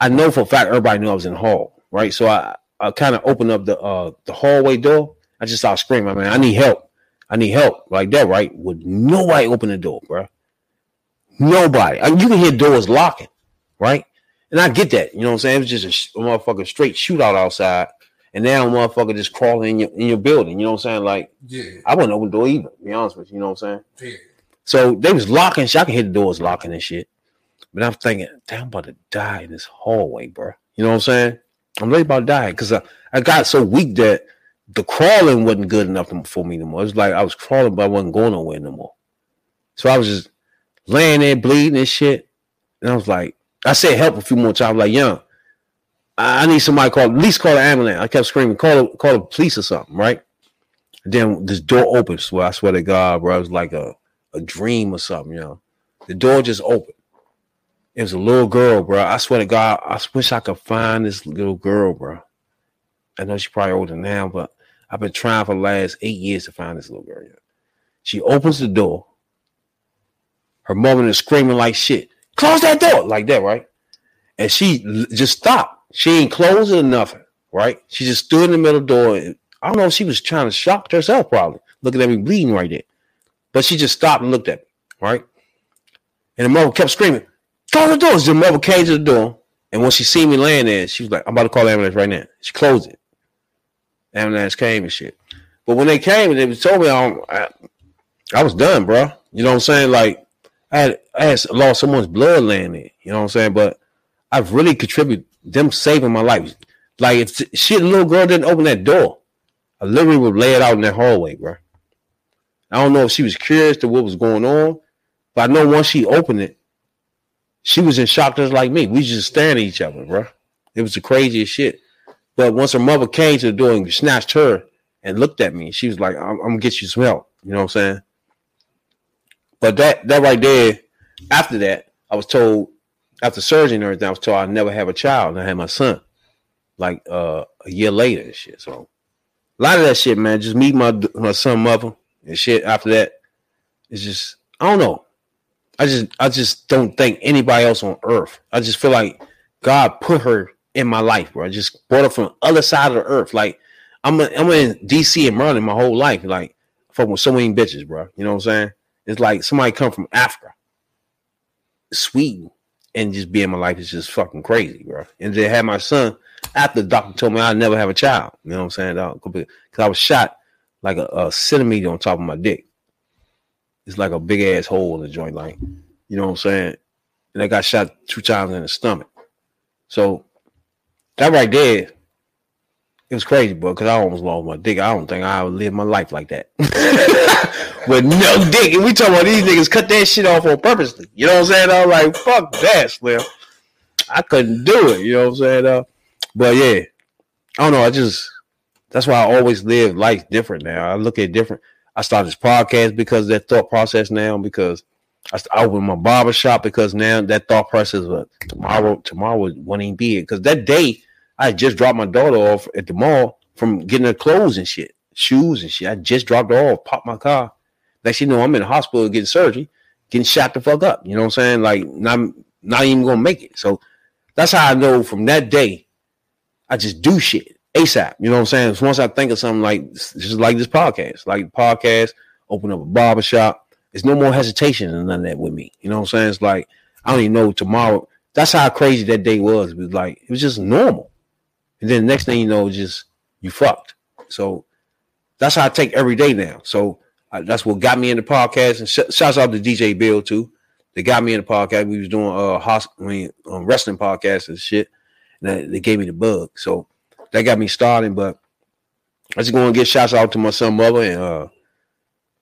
I know for a fact everybody knew I was in the hall, right? So I, I kind of opened up the uh the hallway door. I just started screaming, man, I need help. I need help like that, right? Would nobody open the door, bro? Nobody. I mean, you can hear doors locking, right? And I get that. You know what I'm saying? It was just a, sh- a motherfucking straight shootout outside. And now a motherfucker just crawling in your in your building. You know what I'm saying? Like, Yeah. I wouldn't open the door either, to be honest with you. You know what I'm saying? Yeah. So they was locking shit. I can hear the doors locking and shit. But I'm thinking, damn, I'm about to die in this hallway, bro. You know what I'm saying? I'm really about to die because I, I got so weak that the crawling wasn't good enough for me no more. It was like I was crawling, but I wasn't going nowhere no more. So I was just laying there bleeding and shit. And I was like, I said help a few more times. Like, I I need somebody call, at least call the ambulance. I kept screaming, call, call the police or something, right? And then this door opens. Well, I swear to God, bro, it was like a, a dream or something, you know. The door just opened. It was a little girl, bro. I swear to God, I wish I could find this little girl, bro. I know she's probably older now, but I've been trying for the last eight years to find this little girl. She opens the door. Her mother is screaming like shit. Close that door, like that, right? And she just stopped. She ain't or nothing, right? She just stood in the middle of the door. and I don't know if she was trying to shock herself, probably looking at me bleeding right there. But she just stopped and looked at me, right? And the mother kept screaming, Close the door. So the mother came to the door. And when she seen me laying there, she was like, I'm about to call the ambulance right now. She closed it. Ambulance came and shit. But when they came they told me I, I, I was done, bro. You know what I'm saying? Like I had I had lost someone's blood laying there. You know what I'm saying? But I've really contributed them saving my life. Like if shit, little girl didn't open that door, I literally would lay it out in that hallway, bro. I don't know if she was curious to what was going on, But I know once she opened it, she was in shock just like me. We just staring at each other, bro. It was the craziest shit. But once her mother came to the door and snatched her and looked at me, she was like, I'm, I'm gonna get you some help. You know what I'm saying? But that that right there, after that, I was told after surgery and everything, I was told I'd never have a child. And I had my son like uh, a year later and shit. So a lot of that shit, man, just meet my my son mother and shit after that. It's just I don't know. I just I just don't think anybody else on earth. I just feel like God put her in my life, bro. I just brought her from the other side of the earth. Like I'm a, I'm in DC and Maryland my whole life. Like fucking with so many bitches, bro. You know what I'm saying? It's like somebody come from Africa, Sweden, and just be in my life is just fucking crazy, bro. And then have my son after the doctor told me I'd never have a child. You know what I'm saying? Because I was shot like a, a centimeter on top of my dick. It's like a big ass hole in the joint, like you know what I'm saying. And I got shot two times in the stomach. So that right there, it was crazy, bro. Because I almost lost my dick. I don't think I would live my life like that with no dick. And we talking about these niggas cut that shit off on purposely. You know what I'm saying? I'm like, fuck that, Slim. I couldn't do it. You know what I'm saying? Uh, but yeah, I don't know. I just that's why I always live life different now. I look at different. I started this podcast because that thought process now because I, I opened my barber shop because now that thought process of tomorrow tomorrow wouldn't even be it because that day I just dropped my daughter off at the mall from getting her clothes and shit, shoes and shit. I just dropped her off, popped my car. Next you know, I'm in the hospital getting surgery, getting shot the fuck up. You know what I'm saying? Like not not even gonna make it. So that's how I know from that day I just do shit ASAP. You know what I'm saying? Once I think of something like just like this podcast, like podcast, open up a barber shop. There's no more hesitation and none of that with me. You know what I'm saying? It's like I don't even know tomorrow. That's how crazy that day was. It was like it was just normal. And then the next thing you know, just you fucked. So that's how I take every day now. So uh, that's what got me in the podcast. And sh- shouts out to DJ Bill too. They got me in the podcast. We was doing uh, I mean, um, wrestling podcasts and shit. And they gave me the bug. So that got me started. But I just going to get shouts out to my son, mother, and uh,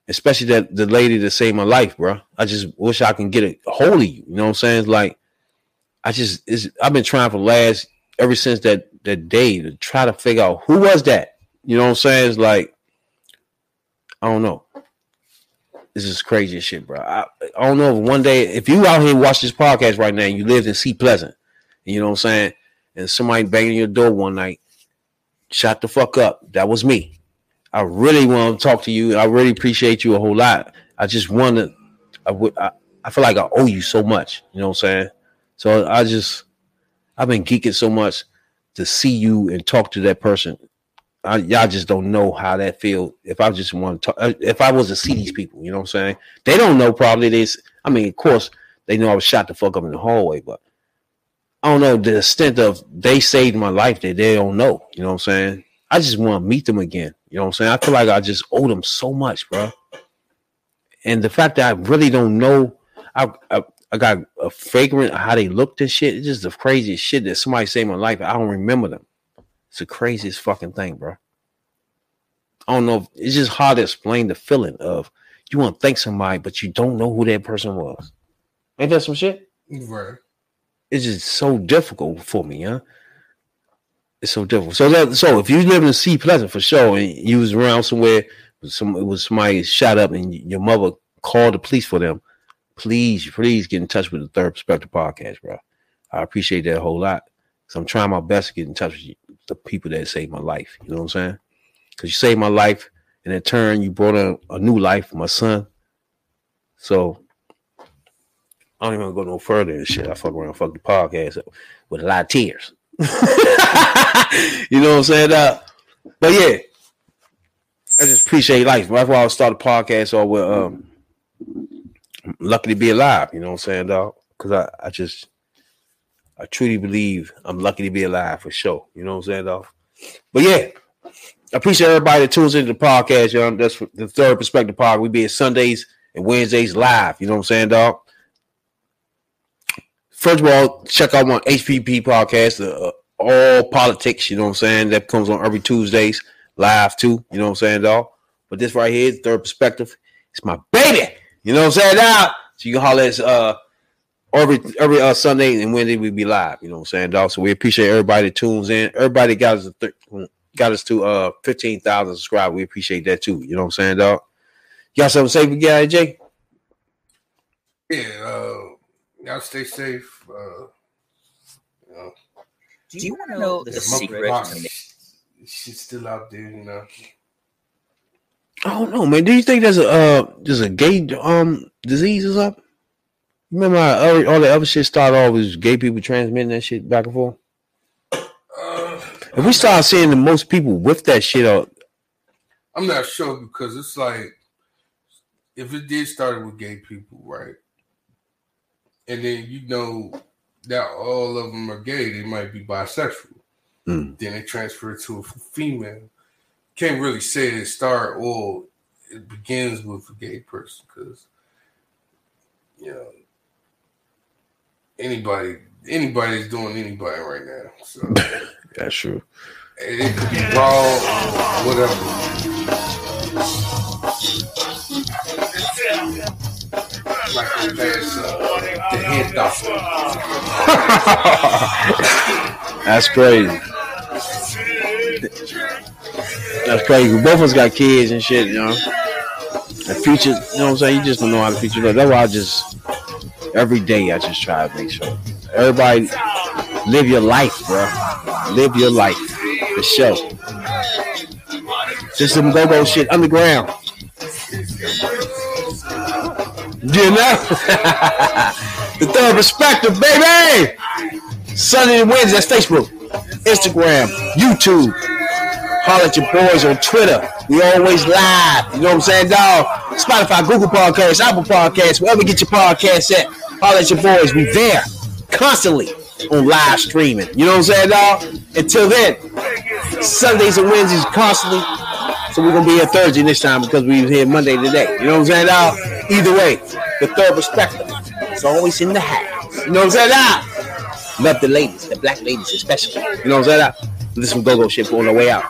especially that the lady that saved my life, bro. I just wish I can get a hold of you. You know what I'm saying? It's like I just it's, I've been trying for last ever since that that day to try to figure out who was that. You know what I'm saying? It's like I don't know. This is crazy shit, bro. I, I don't know if one day if you out here watch this podcast right now and you lived in Seat Pleasant, you know what I'm saying, and somebody banging your door one night, shut the fuck up. That was me. I really want to talk to you. I really appreciate you a whole lot. I just want to. I would. I, feel like I owe you so much. You know what I'm saying? So I just. I've been geeking so much to see you and talk to that person. I, y'all just don't know how that feel. If I just want to talk, uh, if I was to see these people, you know what I'm saying? They don't know probably this. I mean, of course, they know I was shot the fuck up in the hallway, but I don't know the extent of they saved my life that they don't know. You know what I'm saying? I just want to meet them again. You know what I'm saying? I feel like I just owe them so much, bro. And the fact that I really don't know, I I, I got a fragrant how they looked and shit. It's just the craziest shit that somebody saved my life. I don't remember them. It's the craziest fucking thing, bro. I don't know. If, it's just hard to explain the feeling of you want to thank somebody, but you don't know who that person was. Ain't that some shit? Right. It's just so difficult for me, huh? It's so difficult. So that so if you live in Seat Pleasant for sure, and you was around somewhere, some it was somebody shot up, and your mother called the police for them. Please, please get in touch with the Third Perspective podcast, bro. I appreciate that a whole lot. So I'm trying my best to get in touch with you, the people that saved my life. You know what I'm saying? Because you saved my life, and in turn, you brought a, a new life for my son. So I don't even want to go no further and shit. I fuck around, fuck the podcast up with a lot of tears. you know what I'm saying? Uh, but yeah, I just appreciate life. That's why I started podcast or with um lucky to be alive, you know what I'm saying, dog? Because I, I just I truly believe I'm lucky to be alive for sure. You know what I'm saying, dog? But yeah, I appreciate everybody that tunes into the podcast, y'all. That's the third perspective pod. We be at Sundays and Wednesdays live. You know what I'm saying, dog? First of all, check out my HPP podcast, uh, all politics. You know what I'm saying? That comes on every Tuesdays live too. You know what I'm saying, dog? But this right here, third perspective, it's my baby. You know what I'm saying? Now, So you can holler at us uh every every uh, Sunday and Wednesday we be live. You know what I'm saying, dog. So we appreciate everybody that tunes in. Everybody got us to th- got us to uh fifteen thousand subscribers. We appreciate that too. You know what I'm saying, dog. You got something to say, for? Yeah, uh, y'all stay safe. Uh, you know, Do you want to know the secret? monkeypox, She's still out there, you know. I don't know, man. Do you think there's a uh there's a gay um disease or something? Remember how all, all the other shit started off was gay people transmitting that shit back and forth? If we start seeing the most people with that shit out, I'm not sure because it's like if it did start with gay people, right? And then you know that all of them are gay, they might be bisexual. Mm. Then they transfer to a female. Can't really say it start or it begins with a gay person because you know anybody anybody's doing anybody right now. So that's true. it could be wrong, whatever. Like the past, uh, the head doctor. that's crazy. That's crazy. Both of us got kids and shit, you know. The future, you know what I'm saying? You just don't know how the future looks. That's why I just every day I just try to make sure everybody live your life, bro. Live your life for sure. Just some go go shit underground. You know? the third perspective, baby. Sunday and Wednesday, that's Facebook, Instagram, YouTube. Holler at your boys on Twitter. We always live. You know what I'm saying, dog? Spotify, Google Podcasts, Apple Podcasts, wherever you get your podcasts at. Holler at your boys. We there constantly on live streaming. You know what I'm saying, dog? Until then, Sundays and Wednesdays constantly. So we're gonna be here Thursday this time because we was here Monday today. You know what I'm saying, dog? Either way, the third perspective is always in the house. You know what I'm saying? Love the ladies, the black ladies especially. You know what I'm saying? This some go-go shit on the way out.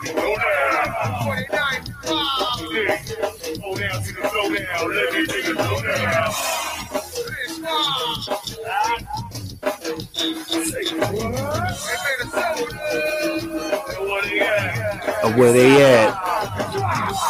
Of where they at.